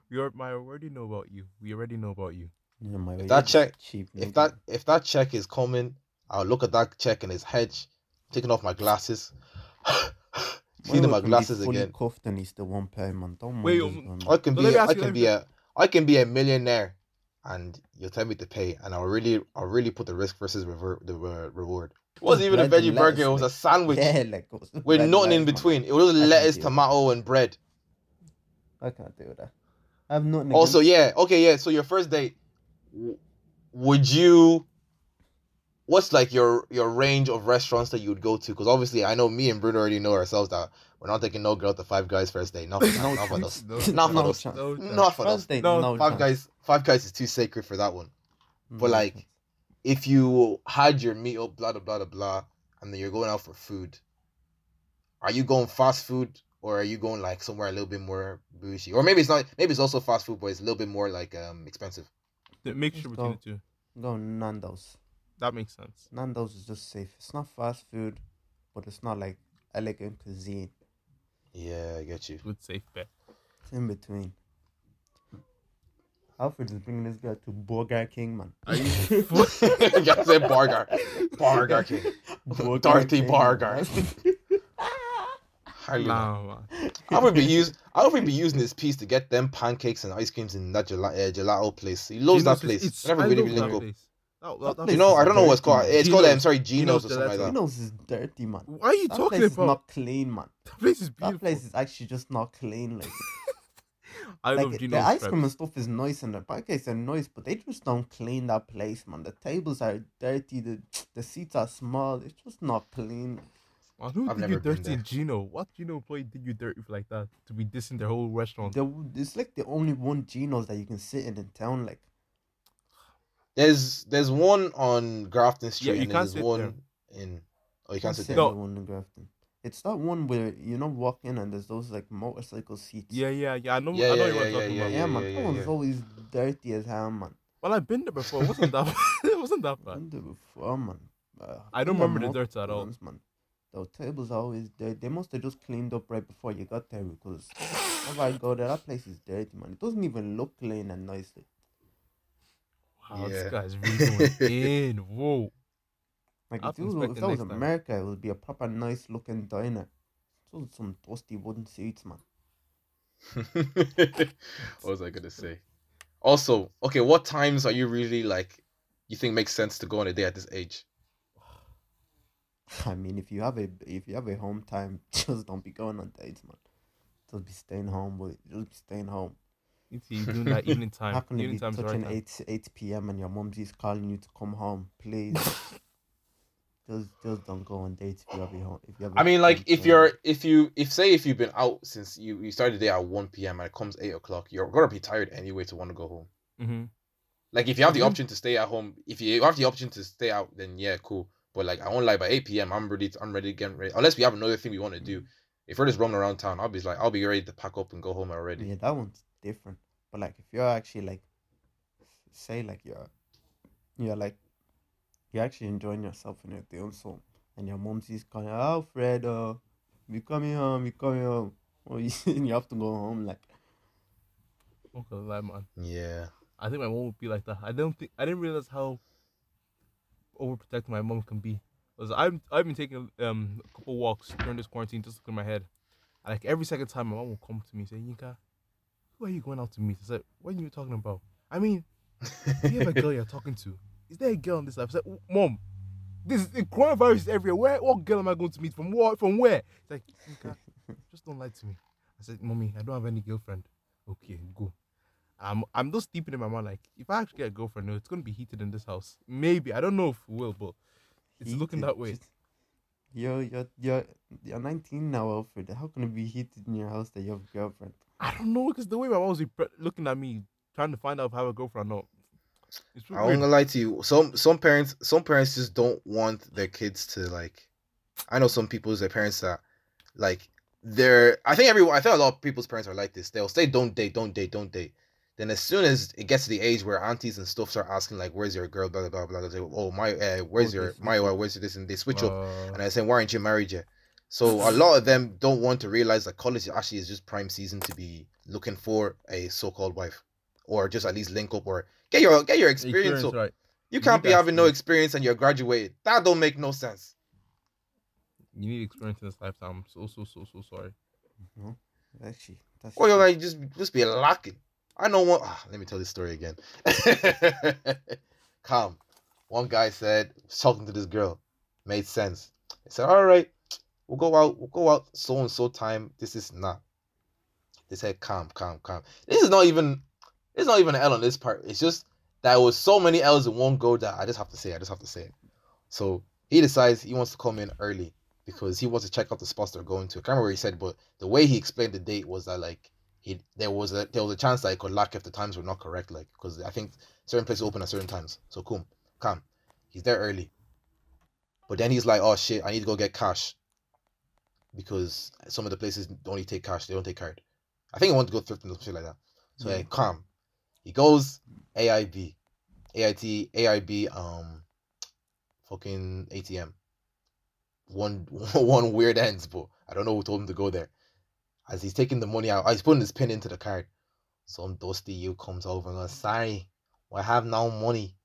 we are, my, already know about you. We already know about you. Yeah, my If that check- cheap. If that if that check is coming, I'll look at that check and his hedge, taking off my glasses, cleaning my can be glasses fully again. cuffed and he's the one pay man. Don't Wait, um. I can So be let me a, ask I can be a I can be a millionaire, and you'll tell me to pay, and I'll really I'll really put the risk versus revert the uh, reward. It wasn't even a Bread and veggie burger; it was a sandwich Yeah, like it was with bread and nothing in lettuce, man. between. It was lettuce, tomato, and bread. I can't do that. I have nothing. Also, against- yeah, okay, yeah. So your first date, would you? What's like your your range of restaurants that you would go to? Because obviously, I know me and Bruno already know ourselves that we're not taking no girl to Five Guys first date. Not for, No not for us. No, Not for us. chance. No, Not for us. No, no Five chance. Guys, Five Guys is too sacred for that one. but like- if you had your meet up, blah blah blah blah blah, and then you're going out for food, are you going fast food or are you going like somewhere a little bit more bougie? Or maybe it's not. Maybe it's also fast food, but it's a little bit more like um expensive. The mixture between the two. go Nando's. That makes sense. Nando's is just safe. It's not fast food, but it's not like elegant cuisine. Yeah, I get you. Good safe bet. It's in between. Alfred is bringing this guy to Burger King, man. Are you you gotta say Bargar. Bargar King. Burger Dorothy King, Bargar. man. Highly Nah, man. I would be use I would be using this piece to get them pancakes and ice creams in that gelato, uh, gelato place. He loves Gino's that is- place. it's- Never I really love link that up. place. Oh, that- That that- You know, I don't know what's called. man. It's called I'm sorry, Geno's Gino's or something like Gelato. that. Gino's is dirty, man. Why are you That talking place about? is not clean, man. That place is beautiful. That place is actually just not clean. Like, I love like Gino's the ice cream and stuff is nice and the pancakes are nice, but they just don't clean that place, man. The tables are dirty. The the seats are small. It's just not clean. Man, who I've did never you been dirty there. in Gino? What Gino employee did you dirty like that to be dissing their whole restaurant? The, it's like the only one Geno's that you can sit in in town. Like, There's there's one on Grafton Street you and can't there's one there. in oh you can't sit sit there. No. the one in Grafton. It's that one where you know walk in and there's those like motorcycle seats. Yeah, yeah, yeah. I know. Yeah, I know yeah, what you're yeah, talking yeah, about. yeah, yeah, man. yeah, that one's yeah. always dirty as hell, man. Well, I've been there before. It wasn't that? it wasn't that bad. Been there before, man. Uh, I don't remember the dirt at all. times, man. The tables are always dirty. They must have just cleaned up right before you got there because oh my god, there, that place is dirty, man. It doesn't even look clean and nice. Oh, like, Wow, Yeah. this guy's really going in. Whoa. like if, it was, inspect if that was next time. America, it would be a proper nice looking diner. Just some dusty wooden seats, man. what was I gonna say? Also, okay, what times are you really like you think makes sense to go on a day at this age? I mean, if you have a if you have a home time, just don't be going on dates, man. Just be staying home, boy. Just be staying home. You see, doing that evening How time. can you Evening be time's the right touching eight eight p.m. and your mom's just calling you to come home? Please, just just don't go on dates if you have a home. If you have. I a mean, like if time. you're if you if say if you've been out since you you started the day at one p.m. and it comes eight o'clock, you're gonna be tired anyway to want to go home. Mm-hmm. Like if you have the Mhm. option to stay at home, if you have the option to stay out, then yeah, cool. But like I won't lie, by eight p.m. I'm ready. To, I'm ready to get ready. Unless we have another thing we want to do. If we're just roaming around town, I'll be like, I'll be ready to pack up and go home already. yeah, that one's different. But like, if you're actually like, say like you're, you're like, you're actually enjoying yourself and you're doing something, and your mom's just calling, Alfred, uh, we coming home, we coming home. Or you, you have to go home, like, Okay, lie, man. Yeah. I think my mom would be like that. I don't think I didn't realize how overprotective my mom can be. Cause I've I've been taking um a couple walks during this quarantine just to clear my head. And like every second time, my mom will come to me and say, "Yinka, who are you going out to meet?" I said, "What are you talking about?" I mean, do you have a girl you're talking to. Is there a girl on this life? I said, "Mom, this the coronavirus is everywhere. Where what girl am I going to meet? From what? From where?" It's like, Yinka, just don't lie to me. I said, "Mommy, I don't have any girlfriend." Okay, go. I'm I'm just deep in my mind like if I actually get a girlfriend, no, it's gonna be heated in this house. Maybe I don't know if it will, but it's looking that way. just- You're you're you're you're 19 now, Alfred. How can it be heated in your house that you have a girlfriend? I don't know because the way my mom was looking at me, trying to find out if I have a girlfriend or not. It's I weird. won't gonna lie to you. Some some parents some parents just don't want their kids to like. I know some people's their parents that like they're. I think everyone. I think a lot of people's parents are like this. They'll say don't date, don't date, don't date. Then as soon as it gets to the age where aunties and stuff start asking like, "Where's your girl?" Blah blah blah. blah they say, "Oh my, uh, where's Oh, your my? up. Where's your this?" And they switch up. Uh, And I say, "Why aren't you married yet?" So a lot of them don't want to realize that college actually is just prime season to be looking for a so-called wife, or just at least link up or get your get your experience. up. right? You You can't need be that having no experience. experience and you're graduated. That don't make no sense. You need experience in this lifetime. I'm so so so so sorry. Actually, that's Or you're true. like just just be lacking. I know one. Ah, let me tell this story again. Calm. One guy said talking to this girl, made sense. He said, "All right, we'll go out. We'll go out so and so time. This is not." They said, "Calm, calm, calm." This is not even. It's not even an L on this part. It's just that it was so many L's in one go that I just have to say. I just have to say it. So he decides he wants to come in early because he wants to check out the spots they're going to. I can't remember what he said, but the way he explained the date was that like he there was a there was a chance that he could lack if the times were not correct, like because I think certain places open at certain times. So cool, calm. He's there early, but then he's like, oh shit, I need to go get cash because some of the places only take cash, they don't take card. I think he wanted to go thrifting or shit like that. So Yeah. yeah, calm. He goes AIB, AIT, AIB, um, fucking ATM. One one weird ends, but I don't know who told him to go there. As he's taking the money out, he's putting his pin into the card. some dusty you comes over and goes, sorry, I have no money.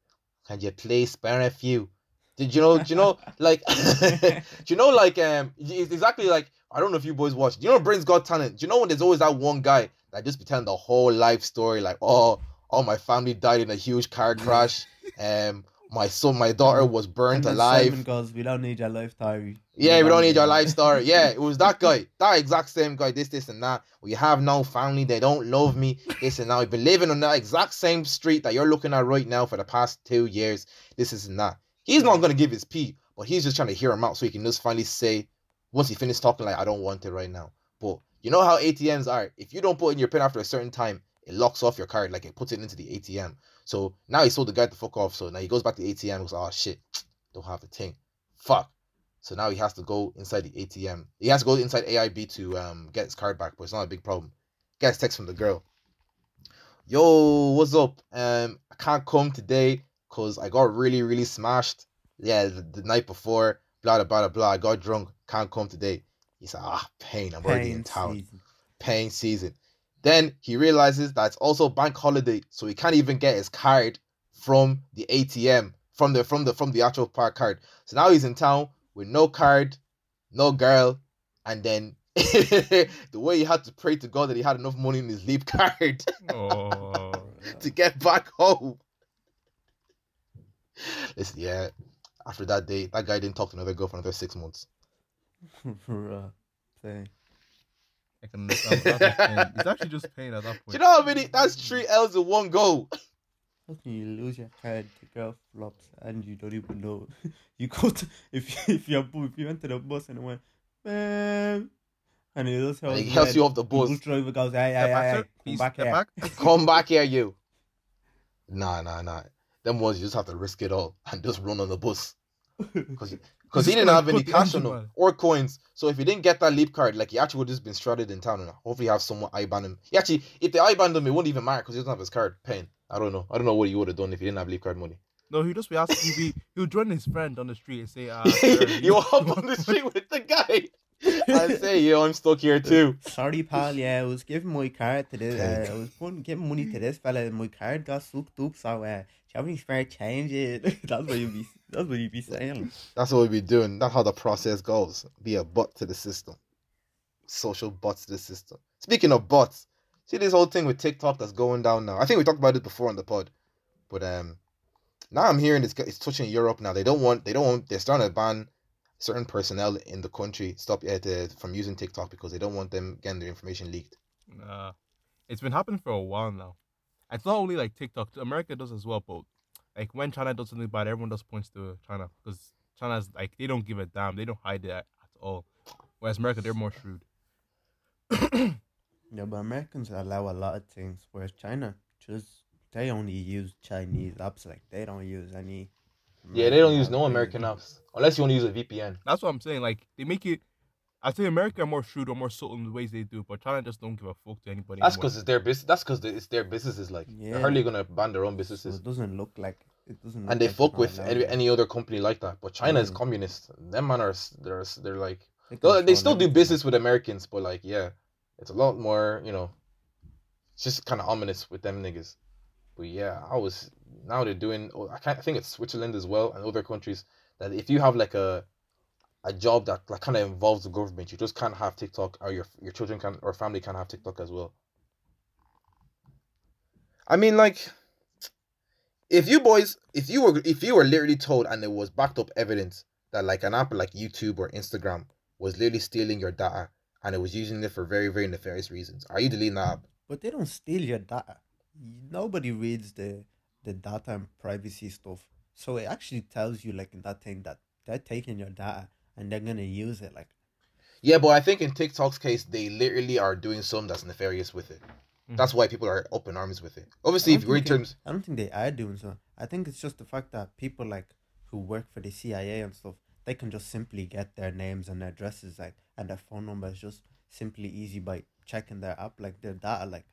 Can you please spare a few? Did you know? Do you know? Like, do you know? Like, um, it's exactly like I don't know if you boys watch. Do you know Britain's Got Talent? Do you know when there's always that one guy that just be telling the whole life story, like, oh, oh, my family died in a huge car crash. Um, my son, my daughter was burnt alive. Simon goes, we don't need your life story. Yeah, we don't need your life story. Yeah, it was that guy, that exact same guy. This, this, and that. We have no family. They don't love me. This and that. We've been living on that exact same street that you're looking at right now for the past two years. This is and that. He's not gonna give his pee, but he's just trying to hear him out so he can just finally say, once he finished talking, like I don't want it right now. But you know how ATMs are. If you don't put in your pin after a certain time, it locks off your card. Like it puts it into the ATM. So now he told the guy to fuck off. So now he goes back to the ATM and goes, oh shit, don't have the thing. Fuck. So now he has to go inside the ATM. He has to go inside AIB to um get his card back, but it's not a big problem. Gets text from the girl. Yo, what's up? Um, I can't come today because I got really, really smashed. Yeah, the, the night before, blah blah blah blah. I got drunk. Can't come today. He said, ah, pain. I'm already in town. season. Pain season. Then he realizes that it's also bank holiday, so he can't even get his card from the ATM, from the from the from the actual park card. So now he's in town with no card, no girl, and then the way he had to pray to God that he had enough money in his leap card Oh, to get back home. Listen, yeah. After that day, that guy didn't talk to another girl for another six months. Bruh. Say. I can understand. but that's not pain. It's actually just pain at that Do point. you know how many? That's three L's in one go. How can you lose your card? The girl flops and you don't even know. You go to if if you if you went to the bus and went, man, and it just And helps he helps you off the The bus. bus driver goes, hey, Step hey, back, hey, come back here. Come back here, you. Nah, nah, nah. Them ones you just have to risk it all and just run on the bus. Because because he didn't have any put the cash on engine him or coins. So if he didn't get that leap card, like he actually would have just been stranded in town and hopefully have someone IBAN him. He actually, if they IBAN him, it wouldn't even matter because he doesn't have his card. Pain. I don't know. I don't know what he would have done if he didn't have leap card money. No, he'd just be asking. He'd be, he would join his friend on the street and say, "Ah, you hop on the street with the guy and say, "Yo, I'm stuck here too." Sorry, pal. Yeah, I was giving my card to this. Uh, I was putting giving money to this fella, and my card got sucked up. So, uh, do you have any spare change? It. that's what you be. That's what you be saying. That's what we be doing. That's how the process goes. Be a butt to the system. Social butts to the system. Speaking of butts, see this whole thing with TikTok that's going down now. I think we talked about it before on the pod, but um, now I'm hearing it's it's touching Europe now. They don't want they don't want they're starting to ban certain personnel in the country stop uh, to, from using TikTok because they don't want them getting their information leaked. Nah, it's been happening for a while now. It's not only like TikTok. America does as well, but like when China does something bad, everyone just points to China because China's like they don't give a damn. They don't hide it at, at all. Whereas America, they're more shrewd. Yeah, but Americans allow a lot of things, whereas China just they only use Chinese apps. Like they don't use any. Yeah, they don't use no American apps unless you want to use a VPN. That's what I'm saying. Like they make it. I think America are more shrewd or more subtle in the ways they do, but China just don't give a fuck to anybody. That's because it's their business. That's because it's their businesses. Like Yeah. they're hardly gonna ban their own So businesses. it doesn't look like it doesn't. Look and they like fuck with any, any other company like that. But China is Mhm. communist. Them man are s- they're they're like They they, they still do business with Americans, but like yeah, it's a lot more you know. It's just kind of ominous with them niggas. But yeah, I was now they're doing. oh, I can't I think it's Switzerland as well and other countries that if you have like a a job that like kind of involves the government, you just can't have TikTok or your your children can or family can't have TikTok as well. I mean, like, if you boys, if you were, if you were literally told and there was backed up evidence that like an app like YouTube or Instagram was literally stealing your data and it was using it for very, very nefarious reasons, are you deleting that app? But they don't steal your data. Nobody reads the the data and privacy stuff. So it actually tells you like in that thing that they're taking your data and they're gonna use it. Like Yeah, but I think in TikTok's case, they literally are doing something that's nefarious with it. Mhm. That's why people are open arms with it. Obviously, I if don't you read think terms, I don't think they are doing so. I think it's just the fact that people like who work for the CIA and stuff, they can just simply get their names and addresses like and their phone numbers just simply easy by checking their app like their data like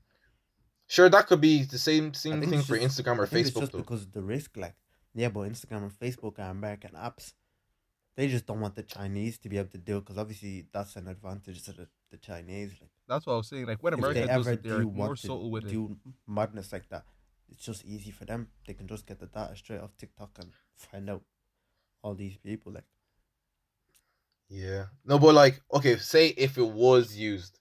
sure, that could be the same same thing it's for just- Instagram or I think it's Facebook just though. because of the risk like yeah but Instagram and Facebook are American apps they just don't want the Chinese to be able to do it because obviously that's an advantage to the, the Chinese like that's what I was saying. Like when if America they does ever it, they're do more want to subtle with it. do madness like that, it's just easy for them. They can just get the data straight off TikTok and find out all these people. Like, Yeah. No, but like, okay, say if it was used.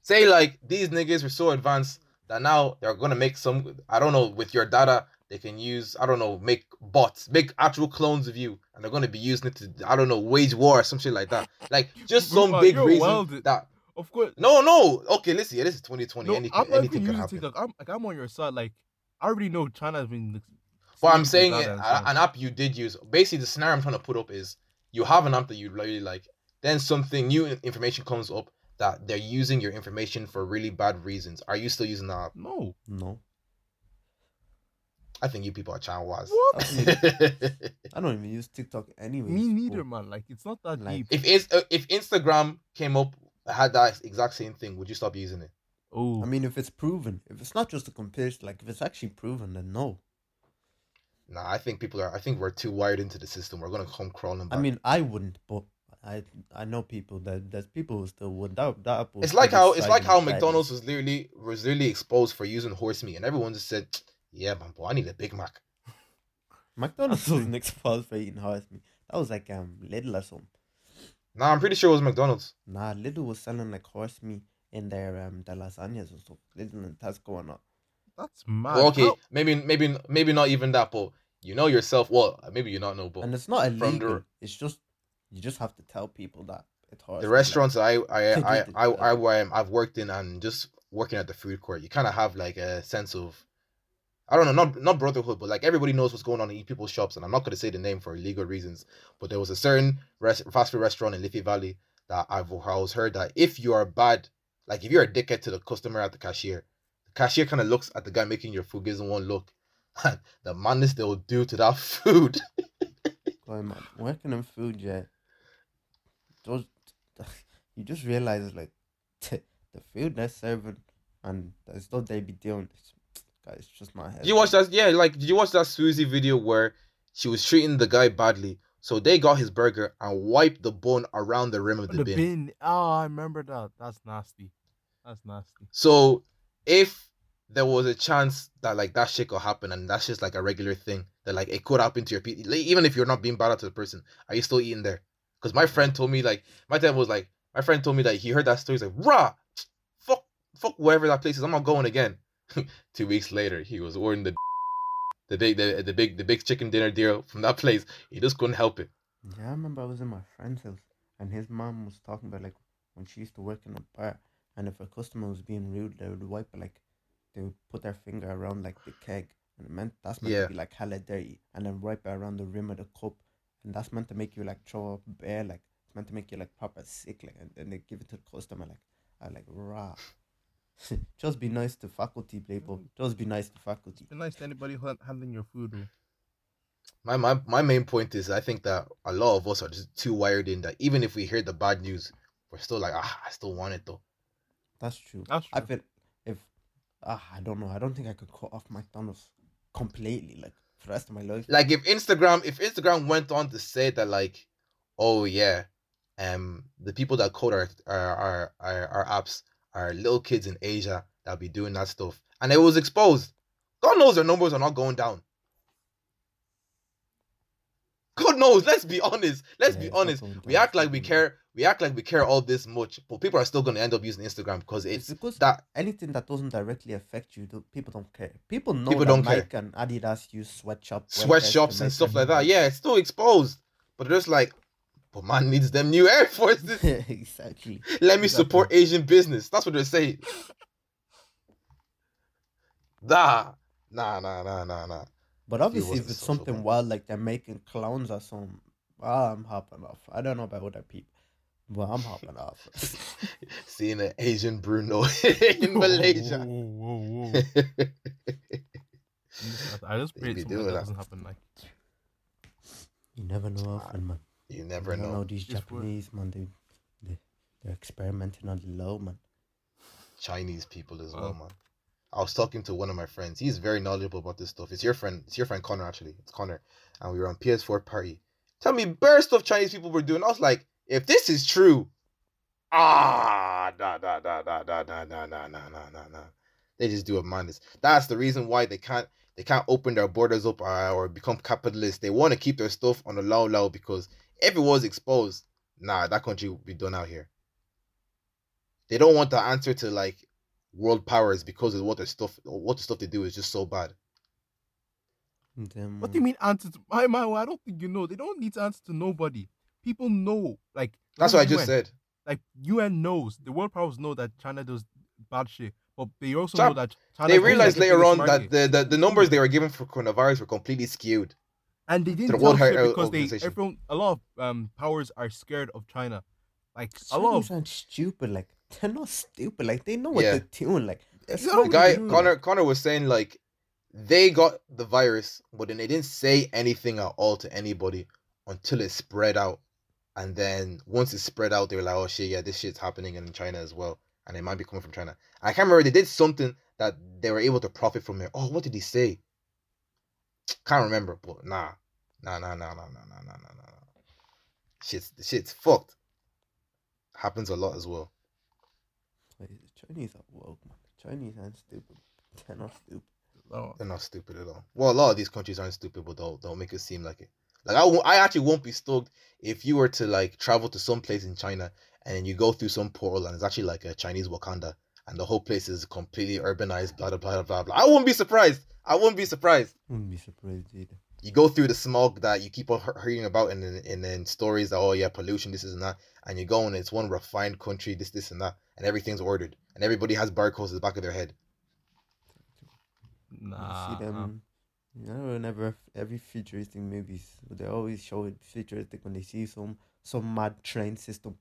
Say like these niggas were so advanced that now they're gonna make some I don't know, with your data, they can use, I don't know, make bots, make actual clones of you, and they're gonna be using it to I don't know, wage war or some shit like that. Like just some Bro, big reason wild. that Of course. No, no. Okay, listen, yeah, this is 2020. No, anything I'm anything can happen. TikTok. I'm like I'm on your side. Like I already know China has been. But I'm saying it, and a- stuff. an app you did use. Basically, the scenario I'm trying to put up is you have an app that you really like. Then something new information comes up that they're using your information for really bad reasons. Are you still using that app? No. no, I think you people are child wise. What? I don't even use TikTok anyway. Me neither, man. Like it's not that Like- deep. if it's, uh, if Instagram came up had that exact same thing, would you stop using it? Oh, I mean, if it's proven, if it's not just a comparison, like if it's actually proven, then no. Nah, I think people are. I think we're too wired into the system. We're gonna come crawling Back. I mean, I wouldn't, but I I know people that there's people who still would. That that it's like how it's like how silent, McDonald's was literally was literally exposed for using horse meat, and everyone just said, "Yeah, man, boy, I need a Big Mac." McDonald's wasn't exposed for eating horse meat. That was like um Lidl or something. Nah, I'm pretty sure it was McDonald's. Nah, Lidl was selling like horse meat in their um their lasagnas and stuff. Lidl and Tesco and all. that's mad. Well, okay, How- maybe maybe maybe not even that, but you know yourself. Well, maybe you not know, but And it's not the- illegal. It's just you just have to tell people that it's horse. the meat, like- restaurants I I I I. I, I um, I've worked in and just working at the food court, you kind of have like a sense of I don't know, not not brotherhood, but like everybody knows what's going on in people's shops, and I'm not going to say the name for legal reasons, but there was a certain rest, fast food restaurant in Liffey Valley that I've always heard that if you are bad, like if you're a dickhead to the customer at the cashier, the cashier kind of looks at the guy making your food, gives him one look, the madness they will do to that food. Man, working in food, yeah. You just realize like the food they're serving and the stuff they be doing. It's, it's just not. Did you watch that? Yeah, like did you watch that Susie video where she was treating the guy badly? So they got his burger and wiped the bone around the rim of the, the bin. bin. Oh, I remember that. That's nasty. That's nasty. So if there was a chance that like that shit could happen and that's just like a regular thing that like it could happen to your people, even if you're not being bad to the person, are you still eating there? Because my friend told me like my dad was like my friend told me that he heard that story. He's like, rah, fuck, fuck wherever that place is. I'm not going again. Two weeks later, he was ordering the the big the, the big the big chicken dinner deal from that place. He just couldn't help it. Yeah, I remember I was in my friend's house and his mom was talking about like when she used to work in a bar and if a customer was being rude, they would wipe like they would put their finger around like the keg and it meant that's meant Yeah. to be like hella dirty and then wipe it around the rim of the cup and that's meant to make you like throw up bare like it's meant to make you like proper sick like and then they give it to the customer like I like raw. Just be nice to faculty people. Just be nice to faculty. Be nice to anybody handling your food. Though. My, my my main point is I think that a lot of us are just too wired in that even if we hear the bad news, we're still like ah I still want it though. That's true. That's true. I true. feel if ah, I don't know. I don't think I could cut off McDonald's completely, like for the rest of my life. Like if Instagram if Instagram went on to say that like, oh yeah, um the people that code our our our, our, our apps are little kids in Asia that'll be doing that stuff. And it was exposed. God knows their numbers are not going down. God knows, let's be honest. Let's Yeah, be honest. We act like we care we act like we care all this much, but people are still gonna end up using Instagram because It's it's because that anything that doesn't directly affect you, people don't care. People know People that don't care. Nike and Adidas use sweatshops, sweatshops and stuff like that. Yeah, it's still exposed. But they're just like, but man needs them new Air Forces. exactly. Let me Exactly. support Asian business. That's what they're saying. Nah, nah, nah, nah, nah, nah. But obviously, wasn't if it's so- so something bad. wild like they're making clowns or something, ah, I'm hopping off. I don't know about other people, but I'm hopping off. Seeing an Asian Bruno in Malaysia. Whoa, whoa, whoa. I just pray be something that that. doesn't happen. Like You never know, often, man. You never You don't know. these Just for- Japanese man, they, they they're experimenting on the low, man. Chinese people as well, man. I was talking to one of my friends. He's very knowledgeable about this stuff. It's your friend. It's your friend Connor actually. It's Connor, and we were on PS4 party. Tell me, bare stuff Chinese people were doing. I was like, if this is true, ah, nah, nah, nah, nah, nah, nah, nah, nah, nah, nah, nah, nah, nah. They just do a madness. That's the reason why they can't they can't open their borders up uh, or become capitalist. They want to keep their stuff on the low low because if it was exposed, nah, that country would be done out here. They don't want the answer to like world powers because of what their stuff what the stuff they do is just so bad. Them, What do you mean answer to my my? I don't think you know. They don't need to answer to nobody. People know. Like That's even what I just said. Like UN knows. The world powers know that China does bad shit, but they also China- know that China. They realized later on that the, the, the numbers they were given for coronavirus were completely skewed. And they didn't the tell World shit because they everyone a lot of um powers are scared of China. Like a lot of aren't stupid. Like they're not stupid. Like they know what Yeah. they're doing. Like that's The guy they do. Connor Connor was saying like they got the virus, but then they didn't say anything at all to anybody until it spread out. And then once it spread out, they were like, "Oh shit, yeah, this shit's happening in China as well, and it might be coming from China." I can't remember. They did something that they were able to profit from it. Oh, what did he say? Can't remember, but nah, nah, nah, nah, nah, nah, nah, nah, nah, nah. Shit's the shit's fucked. Happens a lot as well. Like, the Chinese are woke, man. The Chinese aren't stupid. They're not stupid. They're not stupid at all. Well, a lot of these countries aren't stupid, but they'll they'll make it seem like it. Like I, I actually won't be stoked if you were to like travel to some place in China and you go through some portal and it's actually like a Chinese Wakanda and the whole place is completely urbanized, blah blah blah blah blah. I wouldn't be surprised. I wouldn't be surprised. Wouldn't be surprised either. You go through the smog that you keep on hearing about in in, in stories that oh yeah pollution this is and that, and you go and it's one refined country this this and that, and everything's ordered and everybody has barcodes at the back of their head. nah. you see them. You know, whenever every futuristic movies, they always show it futuristic when they see some some mad train system,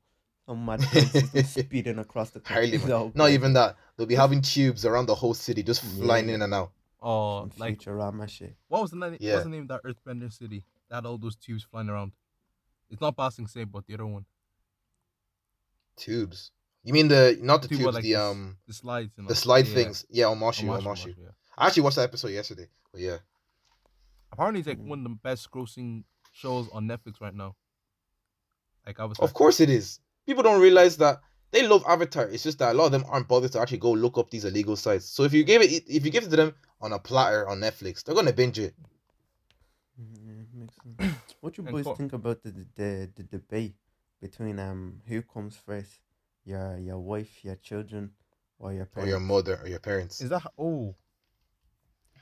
some mad train system speeding across the Hardly, country. man. Not even that. They'll be having tubes around the whole city, just flying Yeah. in and out. Oh, Some like Futurama shit. what was the name? Yeah. What's the name of that Earthbender city that had all those tubes flying around? It's not Ba Sing Se, but the other one. Tubes. You mean the not the Tube, tubes, like the this- um The slides. And the slide yeah. things. Yeah, Omashu, Omashu, Omashu. Omashu, yeah. I actually watched that episode yesterday. But yeah. Apparently, it's like Mm. one of the best grossing shows on Netflix right now. Like I was. Of course it is. People don't realize that they love Avatar. It's just that a lot of them aren't bothered to actually go look up these illegal sites. So if you give it if you give it to them on a platter on Netflix, they're gonna binge it. Yeah, makes sense. What do you boys co- think about the, the the debate between um who comes first, your your wife, your children, or your Or your mother or your parents. Is that oh?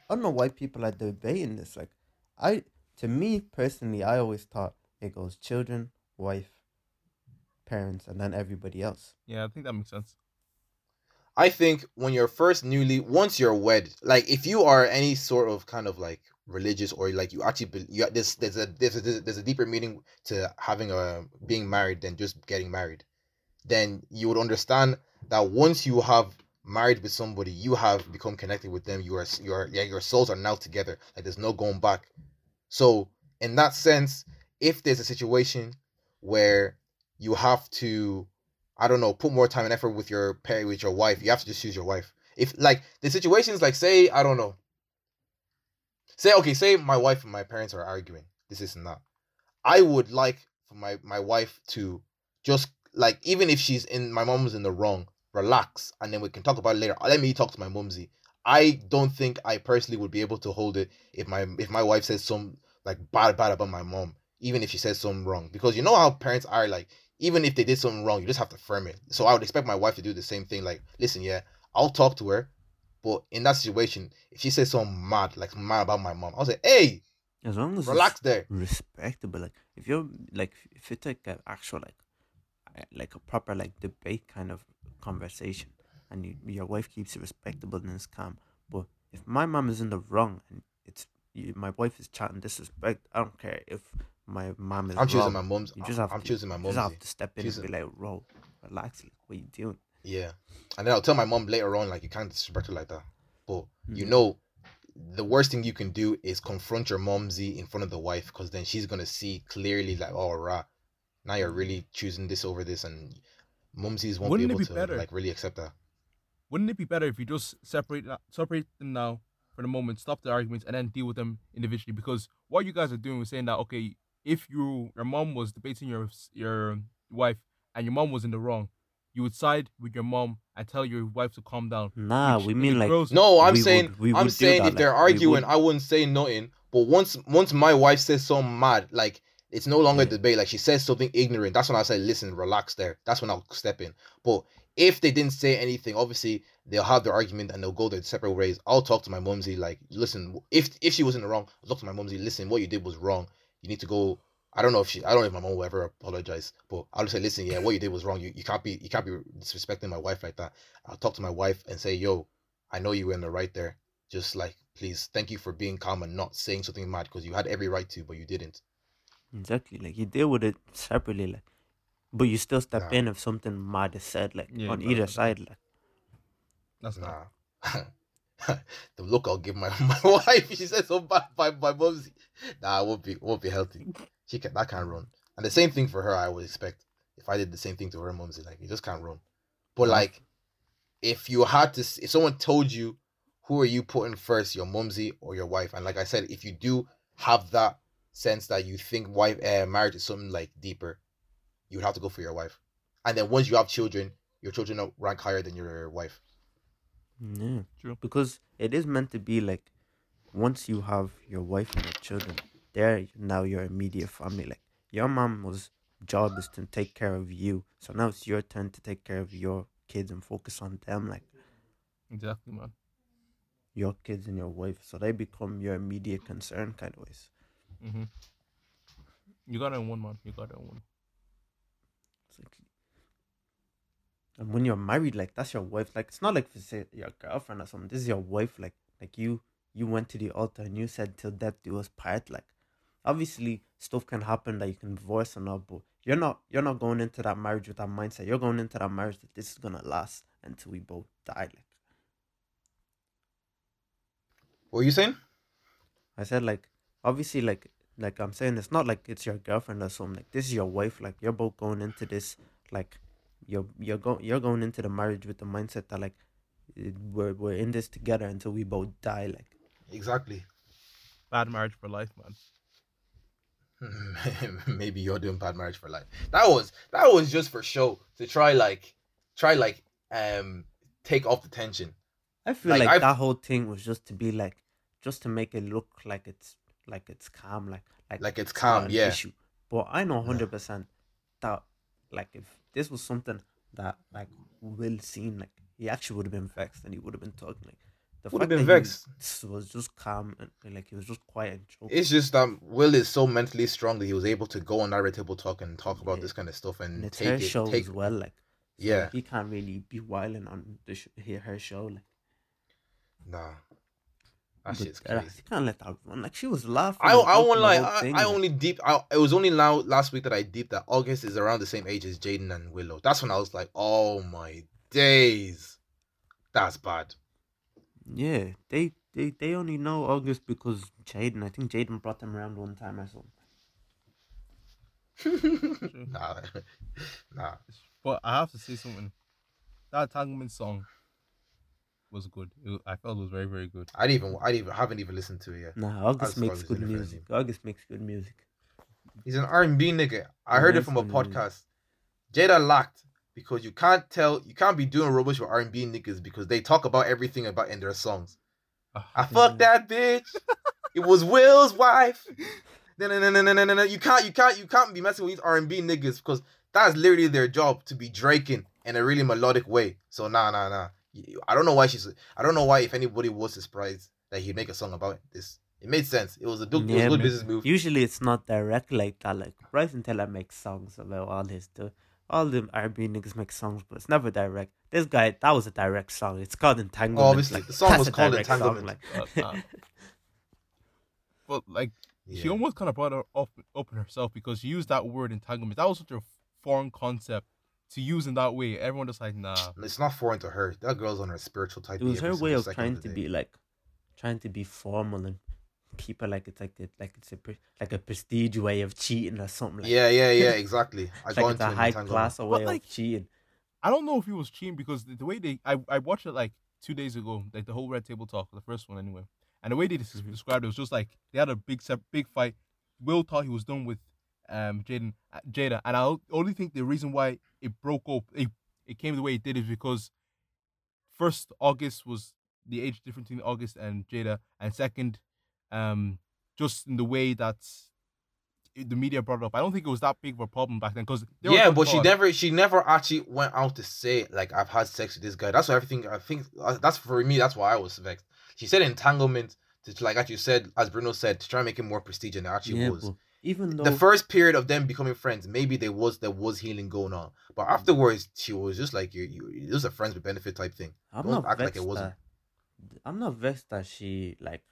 I don't know why people are debating this. Like, I to me personally, I always thought it goes children, wife, parents, and then everybody else. Yeah, I think that makes sense. I think when you're first newly, once you're wed, like if you are any sort of kind of like religious or like you actually be, you there's there's a there's a there's a deeper meaning to having a being married than just getting married, then you would understand that once you have married with somebody, you have become connected with them. You are your yeah your souls are now together. Like there's no going back. So in that sense, if there's a situation where you have to I don't know, put more time and effort with your pair with your wife. You have to just choose your wife. If like the situations like say, I don't know. Say okay, say my wife and my parents are arguing. This, is not. I would like for my my wife to just like even if she's in my mom's in the wrong, relax and then we can talk about it later. Let me talk to my mumsy. I don't think I personally would be able to hold it if my if my wife says some like bad bad about my mom, even if she says something wrong. Because you know how parents are like even if they did something wrong, you just have to firm it. So I would expect my wife to do the same thing. Like, listen, yeah, I'll talk to her, but in that situation, if she says something mad, like mad about my mom, I'll say, hey, As long as relax there. respectable. Like, if you're like, if it's like an actual like, like a proper like debate kind of conversation, and you, your wife keeps it respectable and it's calm. But if my mom is in the wrong and it's you, my wife is chatting disrespect, I don't care if my mom is I'm choosing wrong. my mom's. You just have I'm to- choosing my You mom's. just have to step in Choosing- and be like, "Bro, relax. Like, what you doing?" Yeah, and then I'll tell my mom later on, like you can't disrespect her like that. But you Mhm. know, the worst thing you can do is confront your momsy in front of the wife, because then she's gonna see clearly, like, oh, rah, now you're really choosing this over this, and mumsies won't Wouldn't be it able be to better? like really accept that. Wouldn't it be better if you just separate separate them now for the moment, stop the arguments, and then deal with them individually? Because what you guys are doing is saying that okay, if you your mom was debating your your wife and your mom was in the wrong, you would side with your mom and tell your wife to calm down. Nah, which we mean like girls- No, I'm We saying would- we I'm saying that, if they're arguing, would. I wouldn't say nothing. But once once my wife says something mad, like it's no longer Yeah. debate. Like she says something ignorant. That's when I say, listen, relax there. That's when I'll step in. But if they didn't say anything, obviously they'll have their argument and they'll go their separate ways. I'll talk to my mumsy, like, listen, if if she was in the wrong, I'll talk to my mumsy, listen, what you did was wrong. You need to go. I don't know if she I don't know if my mom will ever apologize, but I'll just say, listen, yeah, what you did was wrong. You, you can't be you can't be disrespecting my wife like that. I'll talk to my wife and say, yo, I know you were in the right there. Just like please, thank you for being calm and not saying something mad because you had every right to, but you didn't. exactly like you deal with it separately, like, but you still step Nah. in if something mad is said, like Yeah, on either side, like. That's not. Nah. the look I'll give my, my wife. She said so bad by my mumsy. Nah, won't be won't be healthy. She can that can't run. And the same thing for her, I would expect. If I did the same thing to her mumsy, like you just can't run. But like, if you had to, if someone told you, who are you putting first, your mumsy or your wife? And like I said, if you do have that sense that you think wife uh, marriage is something like deeper, you would have to go for your wife. And then once you have children, your children rank higher than your wife. Yeah, True. Because it is meant to be like, once you have your wife and your children, they're now your immediate family. Like your mom was job is to take care of you, so now it's your turn to take care of your kids and focus on them, like Exactly, man. your kids and your wife. So they become your immediate concern, kind of ways. hmm You got it in one, man. You got it in one. It's like, and when you're married, like that's your wife. Like it's not like if it's your girlfriend or something. This is your wife. Like like you you went to the altar and you said till death do us part. Like obviously stuff can happen that you can divorce and all, but you're not you're not going into that marriage with that mindset. You're going into that marriage that this is gonna last until we both die. Like What were you saying? I said, like obviously like like I'm saying it's not like it's your girlfriend or something. Like this is your wife. Like you're both going into this like you're you're going you're going into the marriage with the mindset that like we're we're in this together until we both die. Like Exactly. Bad marriage for life, man. Maybe you're doing bad marriage for life. That was that was just for show to try like try like um take off the tension. I feel Like, like, that whole thing was just to be like just to make it look like it's like it's calm, like like Like it's not calm, yeah. issue. But I know hundred percent that like if this was something that like Will seen, like he actually would have been vexed and he would have been talking like the Would have fact been that he vexed. s- was just calm and and, like he was just quiet and joking. It's just that Will is so mentally strong that he was able to go on that red table talk and talk about Yeah. this kind of stuff and, and take it. show take as well, like so Yeah. he can't really be wilding on the sh- hear her show, like Nah, that shit's crazy. you can't let that run. Like she was laughing. I I won't lie. I, I only deep. I, it was only now last week that I deep that August is around the same age as Jaden and Willow. That's when I was like, oh my days, that's bad. Yeah, they they they only know August because Jaden. I think Jaden brought them around one time or something. nah, nah. But I have to say something. That entanglement song was good. It, I felt it was very, very good. I didn't even. I didn't even. haven't even listened to it yet. Nah, August just makes good in the music. August makes good music. He's an R and B nigga. I heard it from a one, man. podcast. Jada lacked because you can't tell. You can't be doing rubbish with R and B niggas because they talk about everything about in their songs. Ah, I fucked that bitch. It was Will's wife. No, no, no, no, no, no, no, no. You can't, you can't, you can't be messing with these R and B niggas because that's literally their job to be draking in a really melodic way. So nah, nah, nah. You- I don't know why she's. I don't know why if anybody was surprised that he'd make a song about this. It made sense. It was a, good, it was Yeah, a good business move. Usually it's not direct like that. Like Bryson Tiller makes songs about all his stuff. All the R&B niggas make songs, but it's never direct. This guy, that was a direct song. It's called Entanglement. obviously, like, the song was called direct song, Entanglement. like- Uh, nah. but like she almost kind of brought it up up in herself because she used that word entanglement. That was such a foreign concept to use in that way. Everyone just like nah. It's not foreign to her. That girl's on her spiritual type. it was her way of trying the to day. be like, trying to be formal and keep it like it's like it like it's a pre- like a prestige way of cheating or something. Like, Yeah, yeah, yeah, exactly. I it's go like it's into a an high entanglement. class way like- of cheating. I don't know if he was cheating because the, the way they I, I watched it like two days ago, like the whole red table talk, the first one anyway. And the way they described it was just like they had a big sep- big fight. Will thought he was done with um Jaden uh, Jada, and I only think the reason why it broke up it it came the way it did is because first August was the age difference between August and Jada, and second, um, just in the way that the media brought it up. I don't think it was that big of a problem back then because yeah, but she never she never actually went out to say like I've had sex with this guy. That's what everything I think. uh, That's for me. That's why I was vexed. She said entanglement to like as you said, as Bruno said, to try and make it more prestigious than it actually yeah, was. but even though the first period of them becoming friends, maybe there was there was healing going on, but mm. afterwards she was just like you. You it was a friends with benefit type thing. I'm don't not act like vexed it wasn't. That, I'm not vexed that she like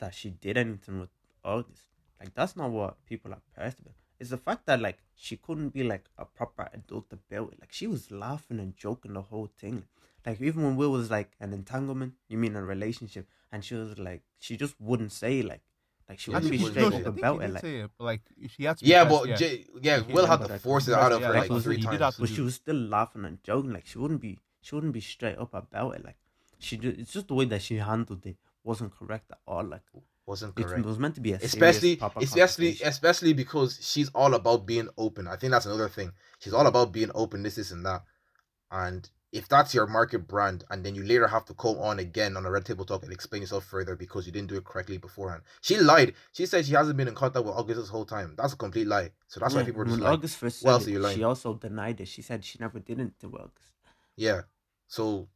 that she did anything with August. Like that's not what people are pressed about. It's the fact that like she couldn't be like a proper adult to about it. Like she was laughing and joking the whole thing. Like even when Will was like an entanglement, you mean a relationship, and she was like she just wouldn't say like like she Yeah, wouldn't she be wouldn't straight say up it. about he it. Like say it, but like she had to. be Yeah, pressed, but Jay, yeah, Yeah, Will had to force it out of her like three what he did times. but she was still laughing and joking. Like she wouldn't be she wouldn't be straight up about it. Like she just, it's just the way that she handled it wasn't correct at all. Like Wasn't correct. it, was meant to be a especially especially especially because she's all about being open i think that's another thing she's all about being open this this and that and if that's your market brand and then you later have to come on again on a red table talk and explain yourself further because you didn't do it correctly beforehand she lied she said she hasn't been in contact with august this whole time that's a complete lie so that's why people are just when like August first "Well, so lying." she also denied it. She said she never did it to August. Yeah. So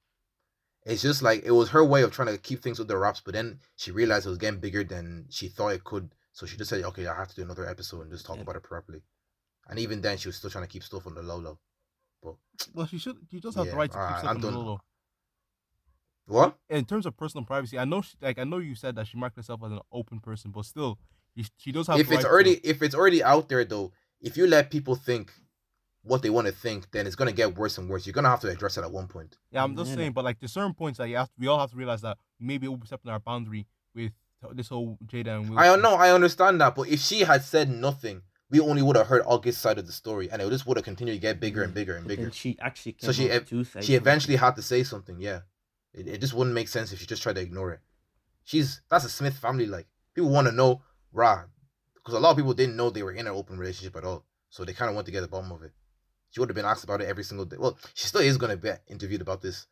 it's just like it was her way of trying to keep things with the wraps, but then she realized it was getting bigger than she thought it could. So she just said, Okay, I have to do another episode and just talk Yeah. about it properly. And even then she was still trying to keep stuff on the low low. But Well, she should. She just have the right to keep alright, stuff I'm on the low low. what? in terms of personal privacy, I know she, like I know you said that she marked herself as an open person, but still, she does have. If the it's right already To, if it's already out there though, if you let people think what they want to think, then it's gonna get worse and worse. You're gonna have to address it at one point. yeah, I'm just Yeah, saying, but like there's certain points that you have, to, we all have to realize that maybe overstepping our boundary with this whole Jada and Will. I thing. know, I understand that, but if she had said nothing, we only would have heard August's side of the story, and it just would have continued to get bigger and bigger and But bigger. she actually came So she ev- she something. eventually had to say something. Yeah, it, it just wouldn't make sense if she just tried to ignore it. She's that's a Smith family. Like people want to know, rah, because a lot of people didn't know they were in an open relationship at all, so they kind of want to get the bottom of it. She would have been asked about it every single day. Well, she still is gonna be interviewed about this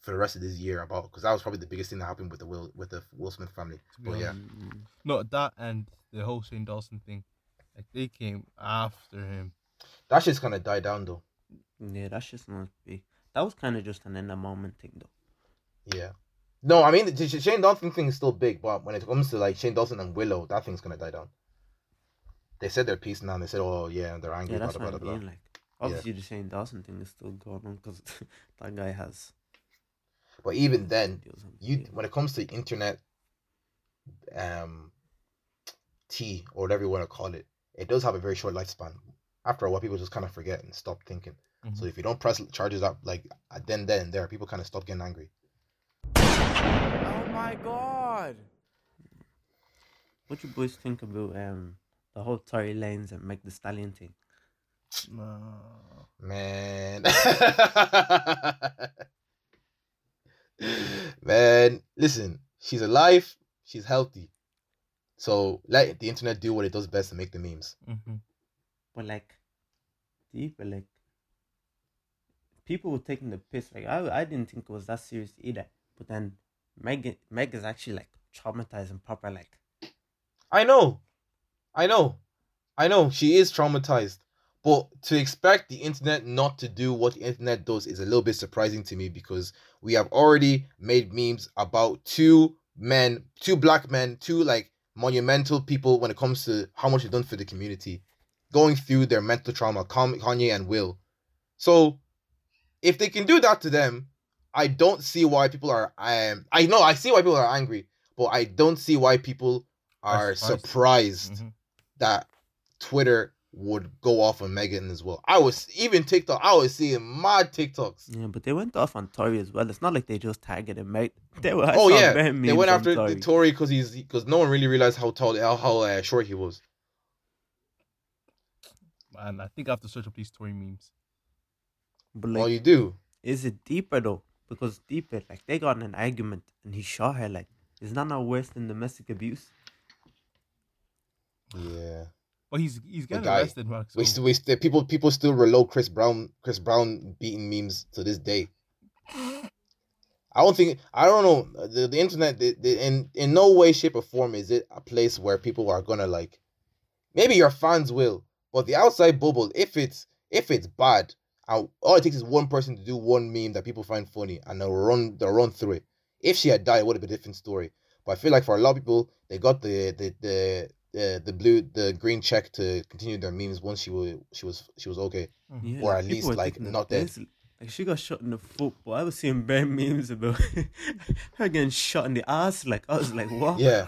for the rest of this year about because that was probably the biggest thing that happened with the Will with the Will Smith family. But yeah, Mm, No, that and the whole Shane Dawson thing, like they came after him. that shit's gonna die down though. yeah, that's just not big. That was kind of just an in the moment thing, though. Yeah. No, I mean the Shane Dawson thing is still big, but when it comes to like Shane Dawson and Willow, that thing's gonna die down. They said their piece now. They said, "Oh yeah, they're angry." Yeah, blah, that's blah, what blah, I blah. mean. Like, obviously, the Shane Dawson thing is still going on because that guy has. But even then, you when it comes to internet, um, tea or whatever you want to call it, it does have a very short lifespan. After a while, people just kind of forget and stop thinking. So Mhm. if you don't press charges up like then then and there, people kind of stop getting angry. Oh my god. What you boys think about um the whole Tory Lanez and Meg the Stallion thing? No. Man. Man, listen, she's alive, she's healthy. So let the internet do what it does best to make the memes. Mhm. But like, deep, but like, people were taking the piss. Like, I, I didn't think it was that serious either. But then Meg, Meg is actually like traumatized and proper. Like, I know. I know. I know she is traumatized. But to expect the internet not to do what the internet does is a little bit surprising to me because we have already made memes about two men, two black men, two like monumental people when it comes to how much they've done for the community, going through their mental trauma, Kanye and Will. So if they can do that to them, I don't see why people are I um I know I see why people are angry, but I don't see why people Are surprised. surprised Mhm. that Twitter would go off on Megan as well. I was even TikTok. I was seeing mad TikToks. yeah, but they went off on Tory as well. It's not like they just targeted Meg. They were. Oh yeah, they went after Tory. the Tory because he's because no one really realized how tall how, how uh, short he was. And I think I have to search up these Tory memes. But Well, like, you do. is it deeper though? Because deeper, like they got in an argument and he shot her. Like, is that not worse than domestic abuse? Yeah. But he's he's getting guy, arrested, Max. We still, we still, people people still reload Chris Brown Chris Brown beating memes to this day. I don't think I don't know the, the internet the, the, in in no way shape or form is it a place where people are gonna like maybe your fans will but the outside bubble if it's if it's bad and all it takes is one person to do one meme that people find funny and they'll run they'll run through it if she had died it would have been a different story but I feel like for a lot of people they got the the the the, the blue the green check to continue their memes once she was she was she was okay mm-hmm. Yeah, Or at least, like, not dead. Like she got shot in the foot, but I was seeing bad memes about her getting shot in the ass. Like I was like, what? Yeah.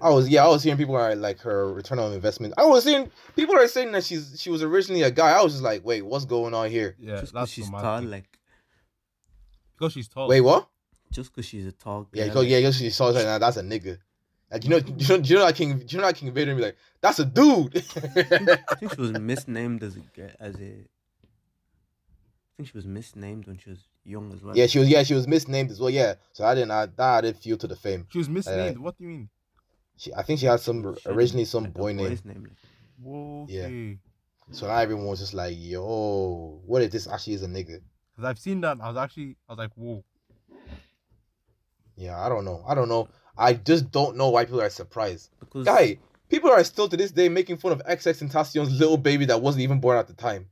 I was yeah, I was hearing people are like her return on investment. I was seeing people are saying that she's she was originally a guy. I was just like, wait, what's going on here? yeah, just because that's she's the mad tall, thing. like because she's tall. Wait, what? just because she's a tall. Yeah, girl, go, like, yeah, yeah, she saw that. Nah, that's a nigga. Like you know, you know, you know that King, you know that King Vader be like, that's a dude. I think she was misnamed as a girl- as a. I think she was misnamed when she was young as well. yeah, she was. Yeah, she was misnamed as well. Yeah, so I didn't. I, that I didn't feel to the fame. She was misnamed. what do you mean? She, I think she had some She originally some like, boy name. name. like, Whoa, Yeah. So now everyone was just like, yo, what if this actually is a nigga? Because I've seen that. I was actually, I was like, whoa. Yeah, I don't know. I don't know. I just don't know why people are surprised. Because Guy, people are still to this day making fun of XXXTentacion's little baby that wasn't even born at the time.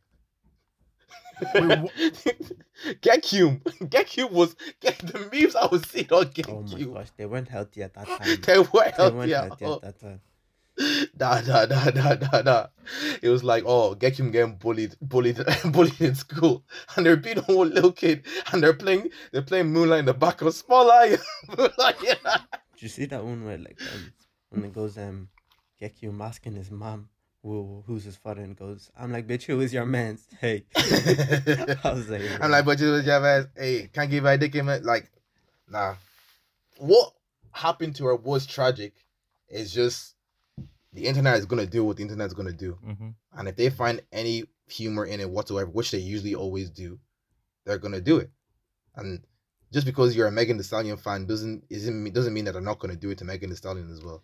Wait, Gekyume. Gekyume was get the memes I was seeing on Get oh my gosh, they weren't healthy at that time. They were they healthy. weren't healthy all. at that time. Nah, nah, nah, nah, nah, nah. It was like, oh, get getting bullied, bullied, bullied in school, and they're beating one little kid, and they're playing, they're playing Moonlight in the back of Small Eye. Moonlight, yeah. Did you see that one where like um, when it goes um, Gekyu asking his mom who who's his father and goes, I'm like, bitch, who is your man's? Hey, I was like, I'm like, but you was your ass. Hey, can't give her a dick in it. Like, nah. What happened to her was tragic. It's just the internet is gonna do what the internet's gonna do. Mm-hmm. And if they find any humor in it whatsoever, which they usually always do, they're gonna do it. And just because you're a Megan Thee Stallion fan doesn't isn't doesn't mean that I'm not gonna do it to Megan Thee Stallion as well.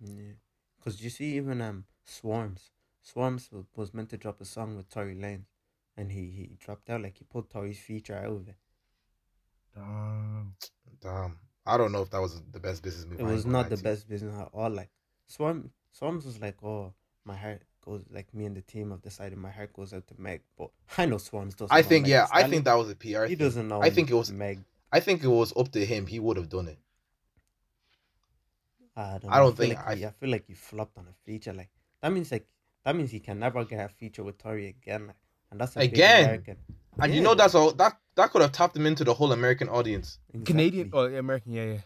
yeah, because you see even um Swarmz, Swarmz was, was meant to drop a song with Tory Lanez, and he he dropped out like he pulled Tory's feature out of it. Damn. Damn, I don't know if that was the best business move. It was not the best business at all. Like Swarm, Swarmz was like, oh, my heart goes like me and the team have decided my heart goes out to Meg, but I know Swarmz doesn't. I know think Megan yeah, I think that was a PR. he thing. doesn't know. I think it was Meg. I think it was up to him. He would have done it. I don't. I don't feel think like I- he, I feel like he flopped on a feature. Like that means like that means he can never get a feature with Tory again. Like, and that's a big Again? American. And you know that's all that that could have tapped him into the whole American audience. Canadian, exactly. oh, yeah, American, yeah, yeah.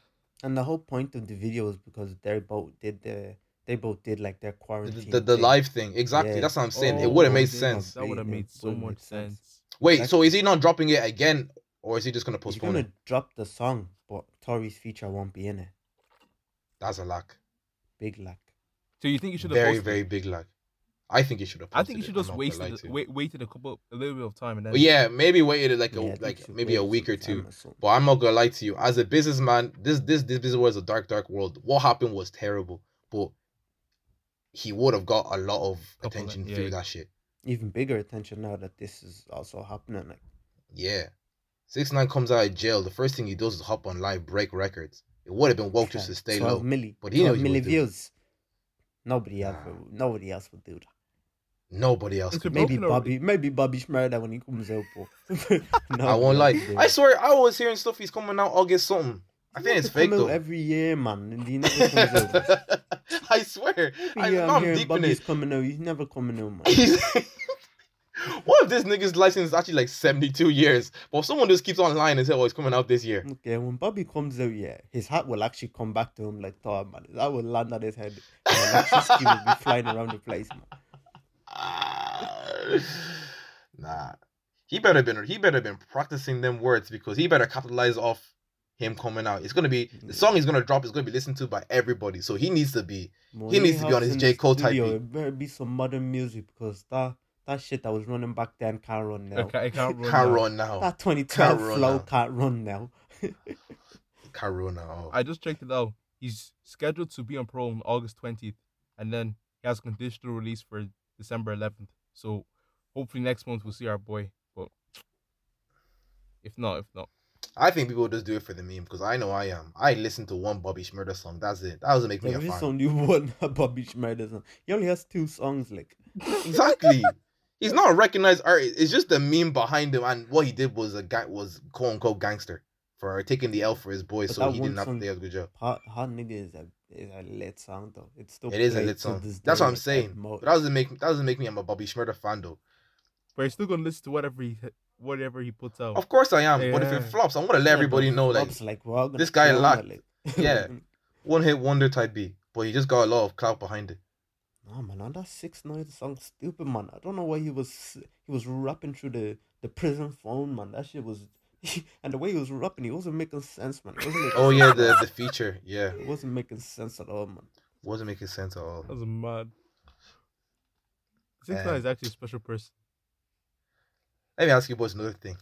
And the whole point of the video is because they both did the they both did like their The, quarantine. the, the thing. live thing, exactly. Yeah. That's what I'm saying. it Oh, would have oh, made sense. That would have made so much sense. sense. Wait, Exactly. so is he not dropping it again, or is he just gonna He's postpone gonna it? drop the song, but Tory's feature won't be in it. That's a lack. Big lack. So you think you should have Very, posted very it? big lack. I think he should have. I think you should it, just I'm waited, gonna lie to you. wait, waited a couple, a little bit of time, and then But yeah, maybe waited like a Yeah, like maybe a week or two. time. But I'm not gonna lie to you. As a businessman, this this this business world is a dark, dark world. What happened was terrible, but he would have got a lot of Couple of- attention yeah, through yeah. that shit. Even bigger attention now that this is also happening. Like Yeah. Six nine comes out of jail. The first thing he does is hop on live, break records. It would have been woke just to stay 12 low. milli, But he knows 12 what milli he do. views. Nobody else, Nah. will, nobody else would do that. Nobody else. Could. Maybe broken already. Bobby, maybe Bobby Shmurda when he comes out. But I won't lie. Nobody else would do I swear, I was hearing stuff. He's coming out August something. I think it's fake though. every year, man, and he never comes out. I swear. Every I, year I'm, I'm hearing deep in Bobby's coming out. He's never coming out, man. What if this nigga's license is actually like 72 years? But someone just keeps on lying and say, oh, it's coming out this year. Okay, when Bobby comes out, yeah, his hat will actually come back to him like Thor, man. That will land on his head. And electricity will be flying around the place, man. nah. He better been he better been practicing them words because he better capitalize off him coming out. It's gonna be the song he's gonna drop is gonna be listened to by everybody. So he needs to be He needs to be on his J. Cole type beat. It better be some modern music because that that shit that was running back then can't run now. I can't, I can't run. can't now. run now. That 2012 Can't flow now. can't run now. Can't run now. I just checked it out. He's scheduled to be on pro on August 20th, and then he has conditional release for December 11th. So hopefully next month we'll see our boy. But if not, if not, I think people just do it for the meme because I know I am. I listen to one Bobby Shmurda song. That's it. That doesn't make me There a fan. only one Bobby Shmurda song. He only has two songs. Like Exactly. He's not a recognized artist. It's just the meme behind him, and what he did was a guy was quote unquote gangster for taking the L for his boy, But so he didn't have to do a good job. Hot Hot Nigga is a is a lit song though. It's still It is a played lit to song. That's what I'm saying. But that doesn't make that doesn't make me I'm a Bobby Shmurda fan though. but you're still gonna listen to whatever he whatever he puts out. Of course I am. But if it flops, I'm gonna let Yeah, everybody but know like Rob's like, we're all this guy kill him, lack- like- Yeah. one hit wonder type B. But he just got a lot of clout behind it. No man, on that six nine song, stupid man. I don't know why he was he was rapping through the the prison phone, man. That shit was, and the way he was rapping, he wasn't making sense, man. It wasn't making Oh yeah, the the feature. Yeah. it wasn't making sense at all, man. Wasn't making sense at all. That was mad. Six Nine is actually a special person. Let me ask you boys another thing.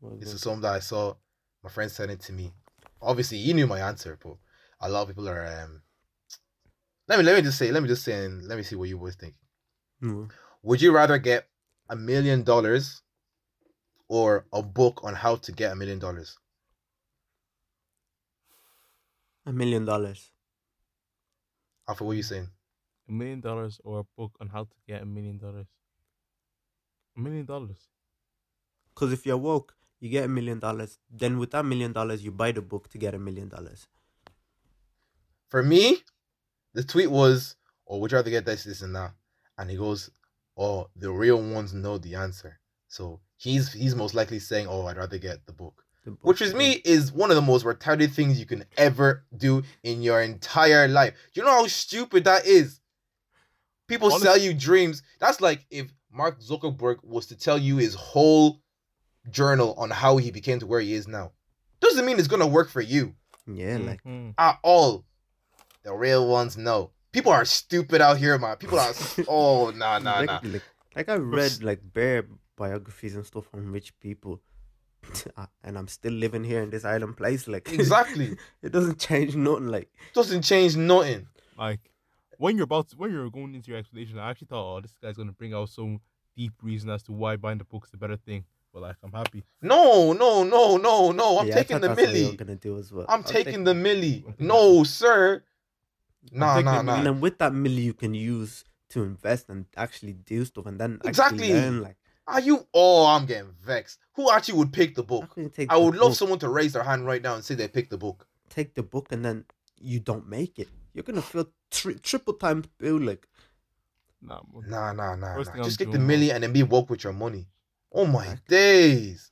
What was This it? is something that I saw my friend send it to me. Obviously, he knew my answer, but a lot of people are. um Let me let me just say. Let me just say, and let me see what you boys think. No. Would you rather get a million dollars or a book on how to get a million dollars? A million dollars. Alpha, what are you saying? A million dollars or a book on how to get a million dollars. A million dollars. Because if you're woke, you get a million dollars. Then with that million dollars, you buy the book to get a million dollars. For me, the tweet was, "Oh, would you rather get this, this, and that?" And he goes, "Oh, the real ones know the answer." So he's he's most likely saying, "Oh, I'd rather get the book." The book which with me is one of the most retarded things you can ever do in your entire life. You know how stupid that is? People Honest- sell you dreams. That's like if Mark Zuckerberg was to tell you his whole journal on how he became to where he is now. Doesn't mean it's gonna work for you Yeah, like Mhm. at all. The real ones know. People are stupid out here, man. People are oh nah nah nah. Like, like, like I read like bare biographies and stuff on rich people, and I'm still living here in this island place. Like Exactly. it doesn't change nothing. Like Doesn't change nothing. Like when you're about to, when you're going into your explanation, I actually thought, oh, this guy's gonna bring out some deep reason as to why buying the book's the better thing. But like, I'm happy. No, no, no, no, no. I'm yeah, I taking thought the that's what you were milli. gonna do as well. I'm I'll taking take- the milli. No, sir. Nah, taking nah, the nah. And then with that milli, you can use to invest and actually do stuff, and then Exactly. learn. Like Are you? Oh, I'm getting vexed. Who actually would pick the how book? can you take? I the would love book, someone to raise their hand right now and say they picked the book. take the book and then you don't make it. You're gonna feel tri- triple times bill. Like Nah, man. Nah, nah, nah, nah. Just I'm get the doing, milli and then be woke with your money. Oh my Exactly. days.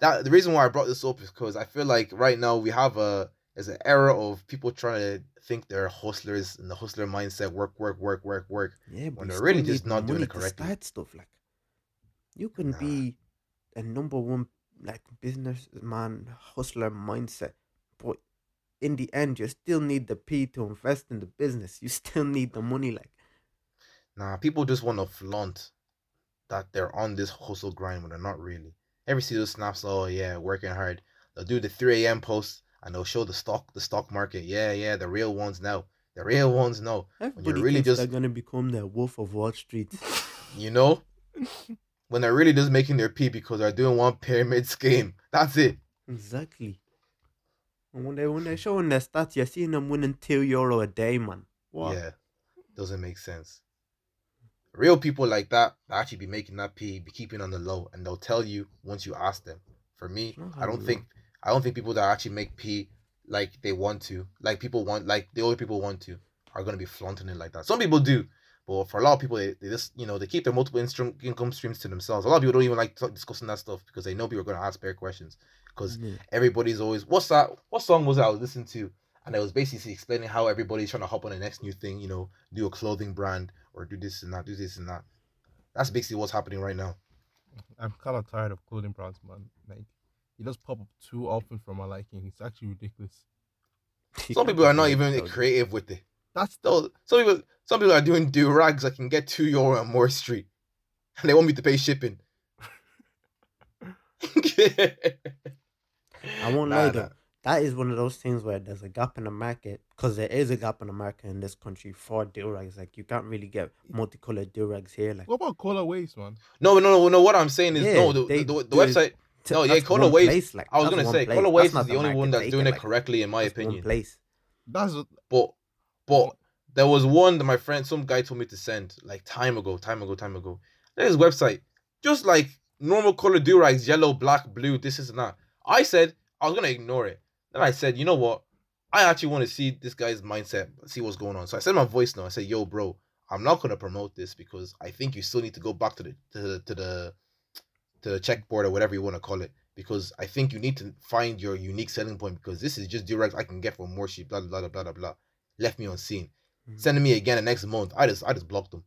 That the reason why I brought this up is because I feel like right now we have a there's an era of people trying to think they're hustlers and the hustler mindset, work, work, work, work, work. yeah, but When they're really just not doing it correctly. Start stuff like you can Nah. be a number one like businessman hustler mindset, but in the end, you still need the P to invest in the business. You still need the money. Like Nah, people just want to flaunt that they're on this hustle grind when they're not really. Every those snaps, oh yeah, working hard. They'll do the 3 a.m. post and they'll show the stock, the stock market. Yeah, yeah, the real ones now. The real ones know. everybody really just- they're gonna become the Wolf of Wall Street. You know? when they're really just making their P because they're doing one pyramid scheme. That's it. exactly. And when they when they're showing their stats, you're seeing them winning two euro a day, man. What? Yeah. Doesn't make sense. Real people like that actually be making that P, be keeping on the low, and they'll tell you once you ask them. For me, I don't think I don't think people that actually make P like they want to, like people want, like the other people want to, are gonna be flaunting it like that. Some people do, but for a lot of people, they, they just you know they keep their multiple income streams to themselves. A lot of people don't even like discussing that stuff because they know people are gonna ask better questions. Because Yeah. everybody's always what's that? What song was that I was listening to? And it was basically explaining how everybody's trying to hop on the next new thing, you know, do a clothing brand or do this and that, do this and that. That's basically what's happening right now. I'm kind of tired of clothing brands, man. Like, he does pop up too often for my liking. It's actually ridiculous. Some people are not even creative with it. That's So some people, some people are doing do rags I can get two euro on Moore Street, and they want me to pay shipping. I won't Nah, lie nah. that is one of those things where there's a gap in the market because there is a gap in the market in this country for durags. Like you can't really get multicolored durags here. Like What about Cola Waves, man? No, no, no, no. What I'm saying is Yeah, no. The, they the, the do website. T- No, yeah, that's Cola Waves- place, like, I was gonna say place. Cola Waves is the only one that's doing it like, correctly, in my opinion. place. That's what- But but there was one that my friend, some guy told me to send like time ago, time ago, time ago. There's his website, just like normal color do durags, yellow, black, blue, this is and that. I said I was gonna ignore it. Then I said, you know what? I actually want to see this guy's mindset, see what's going on. So I sent my voice note. I said, yo, bro, I'm not gonna promote this because I think you still need to go back to the to the to the to the checkboard or whatever you want to call it. Because I think you need to find your unique selling point because this is just direct I can get from Moore Street, blah blah blah blah blah blah. Left me on scene. Mhm. Sending me again the next month. I just I just blocked them.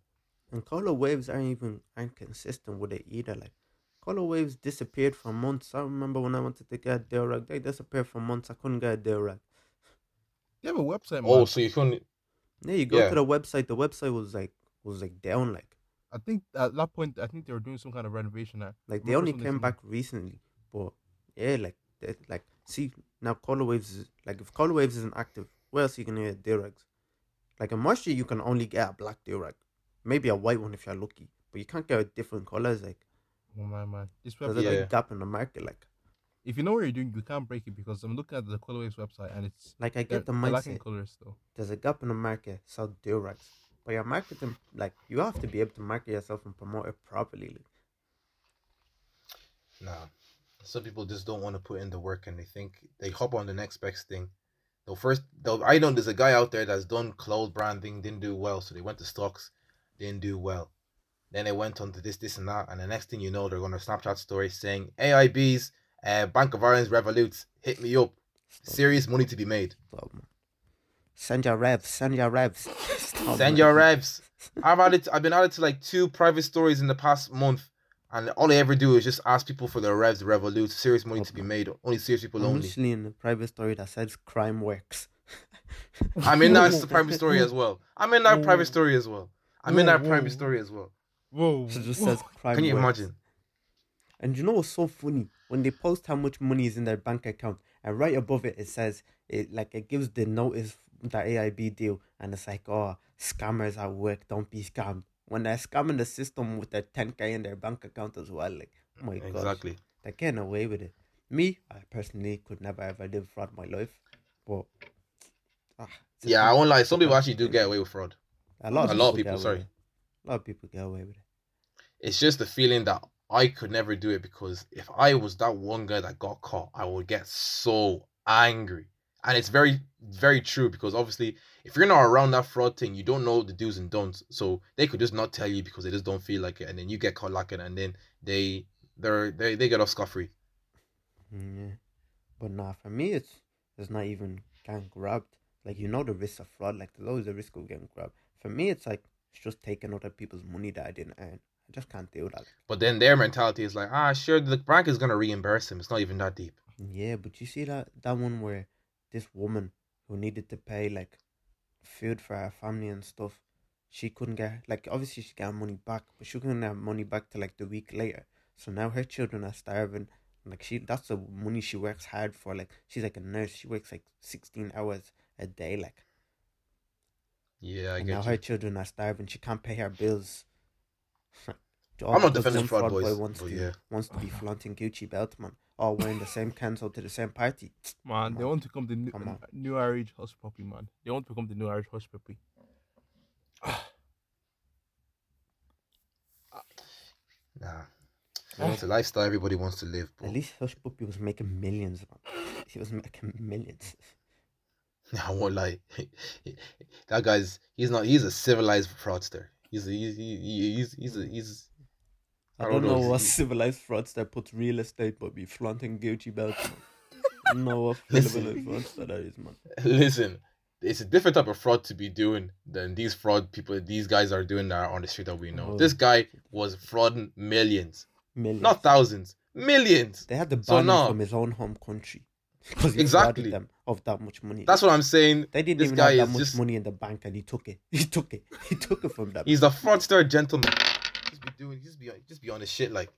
And color waves aren't even aren't consistent with it either. Like color waves disappeared for months. I remember when I wanted to get a Durag, they disappeared for months. I couldn't get a Durag. You have a website, man. Oh, so you couldn't Yeah, you go Yeah. to the website. The website was like was like down. Like I think at that point, I think they were doing some kind of renovation there. like they only came similar? back recently. But yeah, like they, like see now color waves is like if color waves isn't active, where else you can get Durags? Like in Moisture, you can only get a black Durag, maybe a white one if you're lucky, but you can't get different colors. Like Oh my man, this there's website. a Yeah. big gap in the market. Like If you know what you're doing, you can't break it because I'm looking at the Color Waves website and it's like I get the they're mindset. colors though. there's a gap in the market, sell Durags. But you're marketing like you have to be able to market yourself and promote it properly. Nah. Some people just don't want to put in the work and they think they hop on the next best thing. They'll first they'll I know there's a guy out there that's done cloud branding, didn't do well. So they went to stocks, didn't do well. Then they went on to this, this and that, and the next thing you know, they're gonna Snapchat story saying AIB's uh, Bank of Ireland's Revolut, hit me up. Serious money to be made. stop. Send your revs, send your revs. Stop, Send your revs. I've added I've been added to like two private stories in the past month. And all I ever do is just ask people for their revs, Revolut, serious money to be made. Only serious people I'm only. literally in a private story that says crime works. I'm in that private story as well. I'm in that private story as well. I'm in that Whoa, private story as well. Whoa! It just whoa. says crime Can you works. imagine? And you know what's so funny? When they post how much money is in their bank account, and right above it, it says it like it gives the notice that AIB deal, and it's like, oh, scammers at work, don't be scammed. When they're scamming the system with their 10k in their bank account as well, like, oh my god, Exactly. they're getting away with it. Me, I personally could never ever live fraud my life, but ah, Yeah, I won't lie. Some people actually do get away with fraud. A lot of a lot of get people, sorry. A lot of people get away with it. It's just the feeling that I could never do it because if I was that one guy that got caught, I would get so angry. And it's very, very true because obviously, if you're not around that fraud thing, you don't know the do's and don'ts. So they could just not tell you because they just don't feel like it, and then you get caught lacking, and then they, they're, they, they get off scot free. Mm, Yeah. But nah, for me, it's it's not even getting grabbed. Like you know the risk of fraud. Like there's always a risk of getting grabbed. For me, it's like it's just taking other people's money that I didn't earn. I just can't do that. But then their mentality is like, ah, sure, the bank is gonna reimburse him. It's not even that deep. Yeah, but you see that that one where this woman who needed to pay like food for her family and stuff, she couldn't get like obviously she got money back, but she couldn't have money back to like the week later. So now her children are starving. Like she, that's the money she works hard for. Like she's like a nurse. She works like sixteen hours a day. Like Yeah, I and now get her children are starving. She can't pay her bills. I'm not defending fraud boys, wants to yeah. wants to be flaunting Gucci belt, man. Or wearing the same cancel to the same party. Man, Come they on. want to become the new, Come on. new Irish Hushpuppi, man. They want to become the new Irish Hushpuppi. Nah. It's a lifestyle everybody wants to live. But At least Hushpuppi was making millions, man. He was making millions. I won't lie. that guy's he's not he's a civilized fraudster. He's a, he's he- he's he's a, he's I, I don't don't know know, what he- civilized fraudster puts real estate but be flaunting Gucci belts, man. I don't know what Listen. civilized fraudster that is, man. listen. It's a different type of fraud to be doing than these fraud people. These guys are doing that are on the street that we know. Oh. This guy was frauding millions, Millions. not thousands, millions. They had to So ban him no. from his own home country because he Exactly. exactly them of that much money. That's what I'm saying. they didn't this even guy have that is much just- money in the bank, and he took it. He took it. He took it from them. He's a fraudster gentleman. Just be doing, just be, just be on his shit like.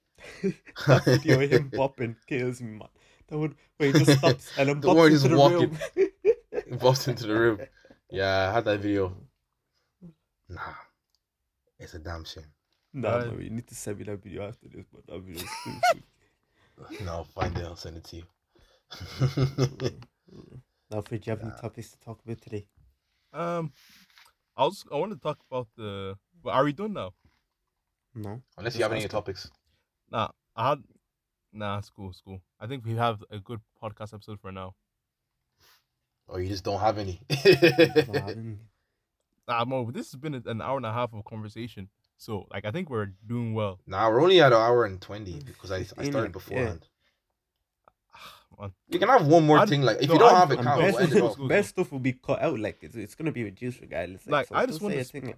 that video of him popping kills me, man. That would wait, just stops and then The warrior pops just into the walking. room. Bumped into the room. Yeah, I had that video. Nah, it's a damn shame. Nah, Right. man, you need to send me that video after this, but that video is stupid. No, I'll find it. I'll send it to you. Alfred, do you have any topics to talk about today? Um, I was I want to talk about the. But are we done now? No. Unless you have any topics. Nah, I had. Nah, it's cool, it's cool. I think we have a good podcast episode for now. Or you just don't have any. Not having- Nah, Mo, this has been an hour and a half of conversation. So, like, I think we're doing well. nah, we're only at an hour and 20 because I, I started yeah. beforehand. Man, You can have one more I'd- thing. Like, if no, you don't I'd- have it, I'm best- We'll end it Cool, off. cool. best stuff will be cut out. Like it's, it's gonna be reduced regardless. Like, so I just wanna say a sp- thing. Like,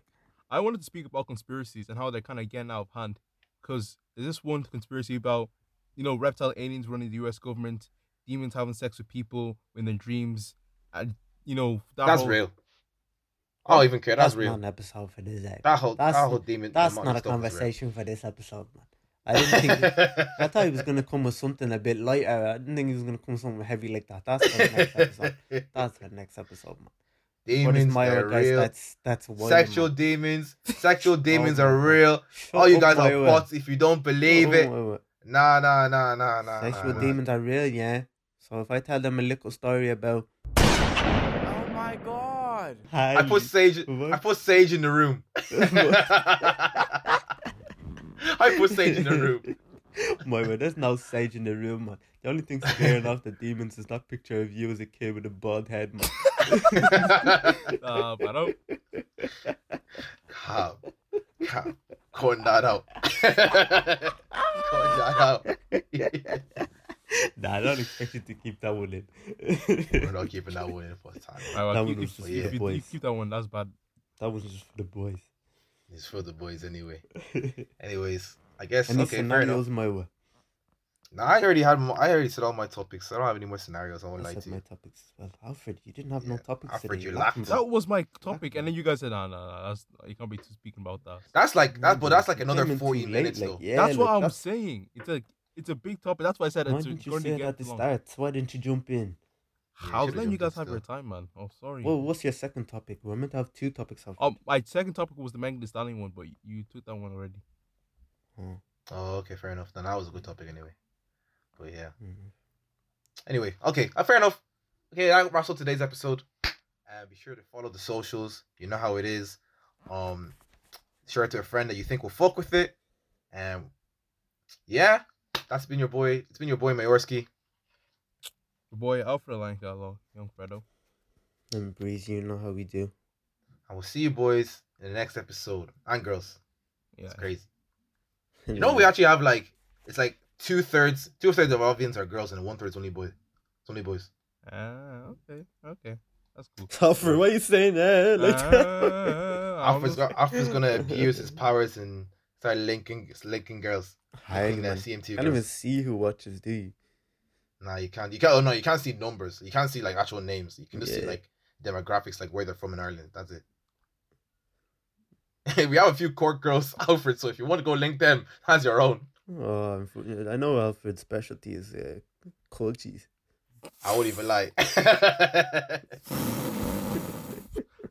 I wanted to speak about conspiracies and how they're kind of getting out of hand. Because there's this one conspiracy about, you know, reptile aliens running the U.S. government, demons having sex with people in their dreams, and you know that That's whole- real. I don't even care. That's, that's real. not an episode for this. Like. That whole That's- that whole demon. That's not a stuff is real. conversation for this episode, man. I didn't think. I thought he was gonna come with something a bit lighter. I didn't think he was gonna come with something heavy like that. That's for the next episode. That's for the next episode, man. What is demons my are real. That's that's wild, Sexual man. demons. Sexual oh demons my are real. Shut All you oh, guys are bots if you don't believe Oh, it. wait, wait. Nah, nah, nah, nah, nah. Sexual nah, demons are real, yeah. So if I tell them a little story about Oh my god. I put sage. What? I put sage in the room. I put sage in the room. My man, there's no sage in the room, man. The only thing scaring off the demons is that picture of you as a kid with a bald head, man. Uh, but I don't. Cap, cap, that out. cutting that out. nah, I don't expect you to keep that one in. We're not keeping that one in for time. Alright, That keep, one was just for if you boys. keep that one, that's bad. that was just for the boys. It's for the boys anyway. Anyways, I guess Any okay, fair enough. scenarios, my way? Nah, I already had. mo- I already said all my topics. I don't have any more scenarios. I won't I lie said to my topics as well. Alfred, you didn't have no topics Alfred, today. you You're lacked lacking That some- was my topic, and then you guys said, "Nah, nah, nah that's you can't be speaking about that." That's like that, but that's like another came in forty late, minutes like, though. Yeah, that's what like, I'm that's- saying. It's a it's a big topic. That's why I said Why it's didn't you say to it get at the long. start? Why didn't you jump in? Yeah, I was letting you guys in have your time, man. Oh, sorry. Well, what's your second topic? We're meant to have two topics. Alfred. um, my second topic was the Megan Thee Stallion one, but you took that one already. Oh, Oh, okay, fair enough. Then that was a good topic anyway. But yeah. mhm. Anyway, okay, uh, fair enough. Okay, that wraps up today's episode. Uh, be sure to follow the socials. You know how it is. Um, share it to a friend that you think will fuck with it. And yeah, that's been your boy. It's been your boy Mayorski. Your boy Alfred Lankalo, young Fredo. And Breeze, you know how we do. I will see you boys in the next episode and girls. Yeah. It's crazy. You know we actually have like it's like two thirds, two thirds of our audience are girls and one third is only boys. It's only boys. Ah, okay, okay, that's cool. Alfred, what are you saying there? Like Ah, I Alfred's, Alfred's gonna abuse his powers and start linking linking girls. Hi, Linking man. that CMT can't even see who watches, do you? Nah, you can't. You can't. Oh no, you can't see numbers. You can't see like actual names. You can just see like demographics, like where they're from in Ireland. That's it. we have a few Cork girls, Alfred. So if you want to go link them, that's your own. Oh, unfor- I know Alfred's specialty is uh, cold cheese. I wouldn't even lie.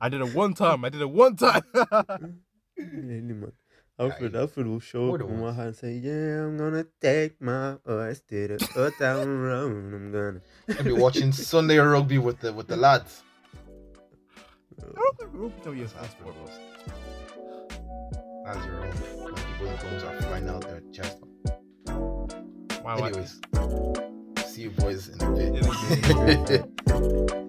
I did it one time. I did it one time. Really, man. Alfred, Yeah, Alfred will show up than on my once. hand and say, "Yeah, I'm gonna take my eyes to the old town road. I'm gonna." Gonna be watching Sunday rugby with the with the lads. I don't think we'll tell you a passport. That's your own. When people guns are flying out their chest. Why, why? Anyways, see you boys in a In a bit.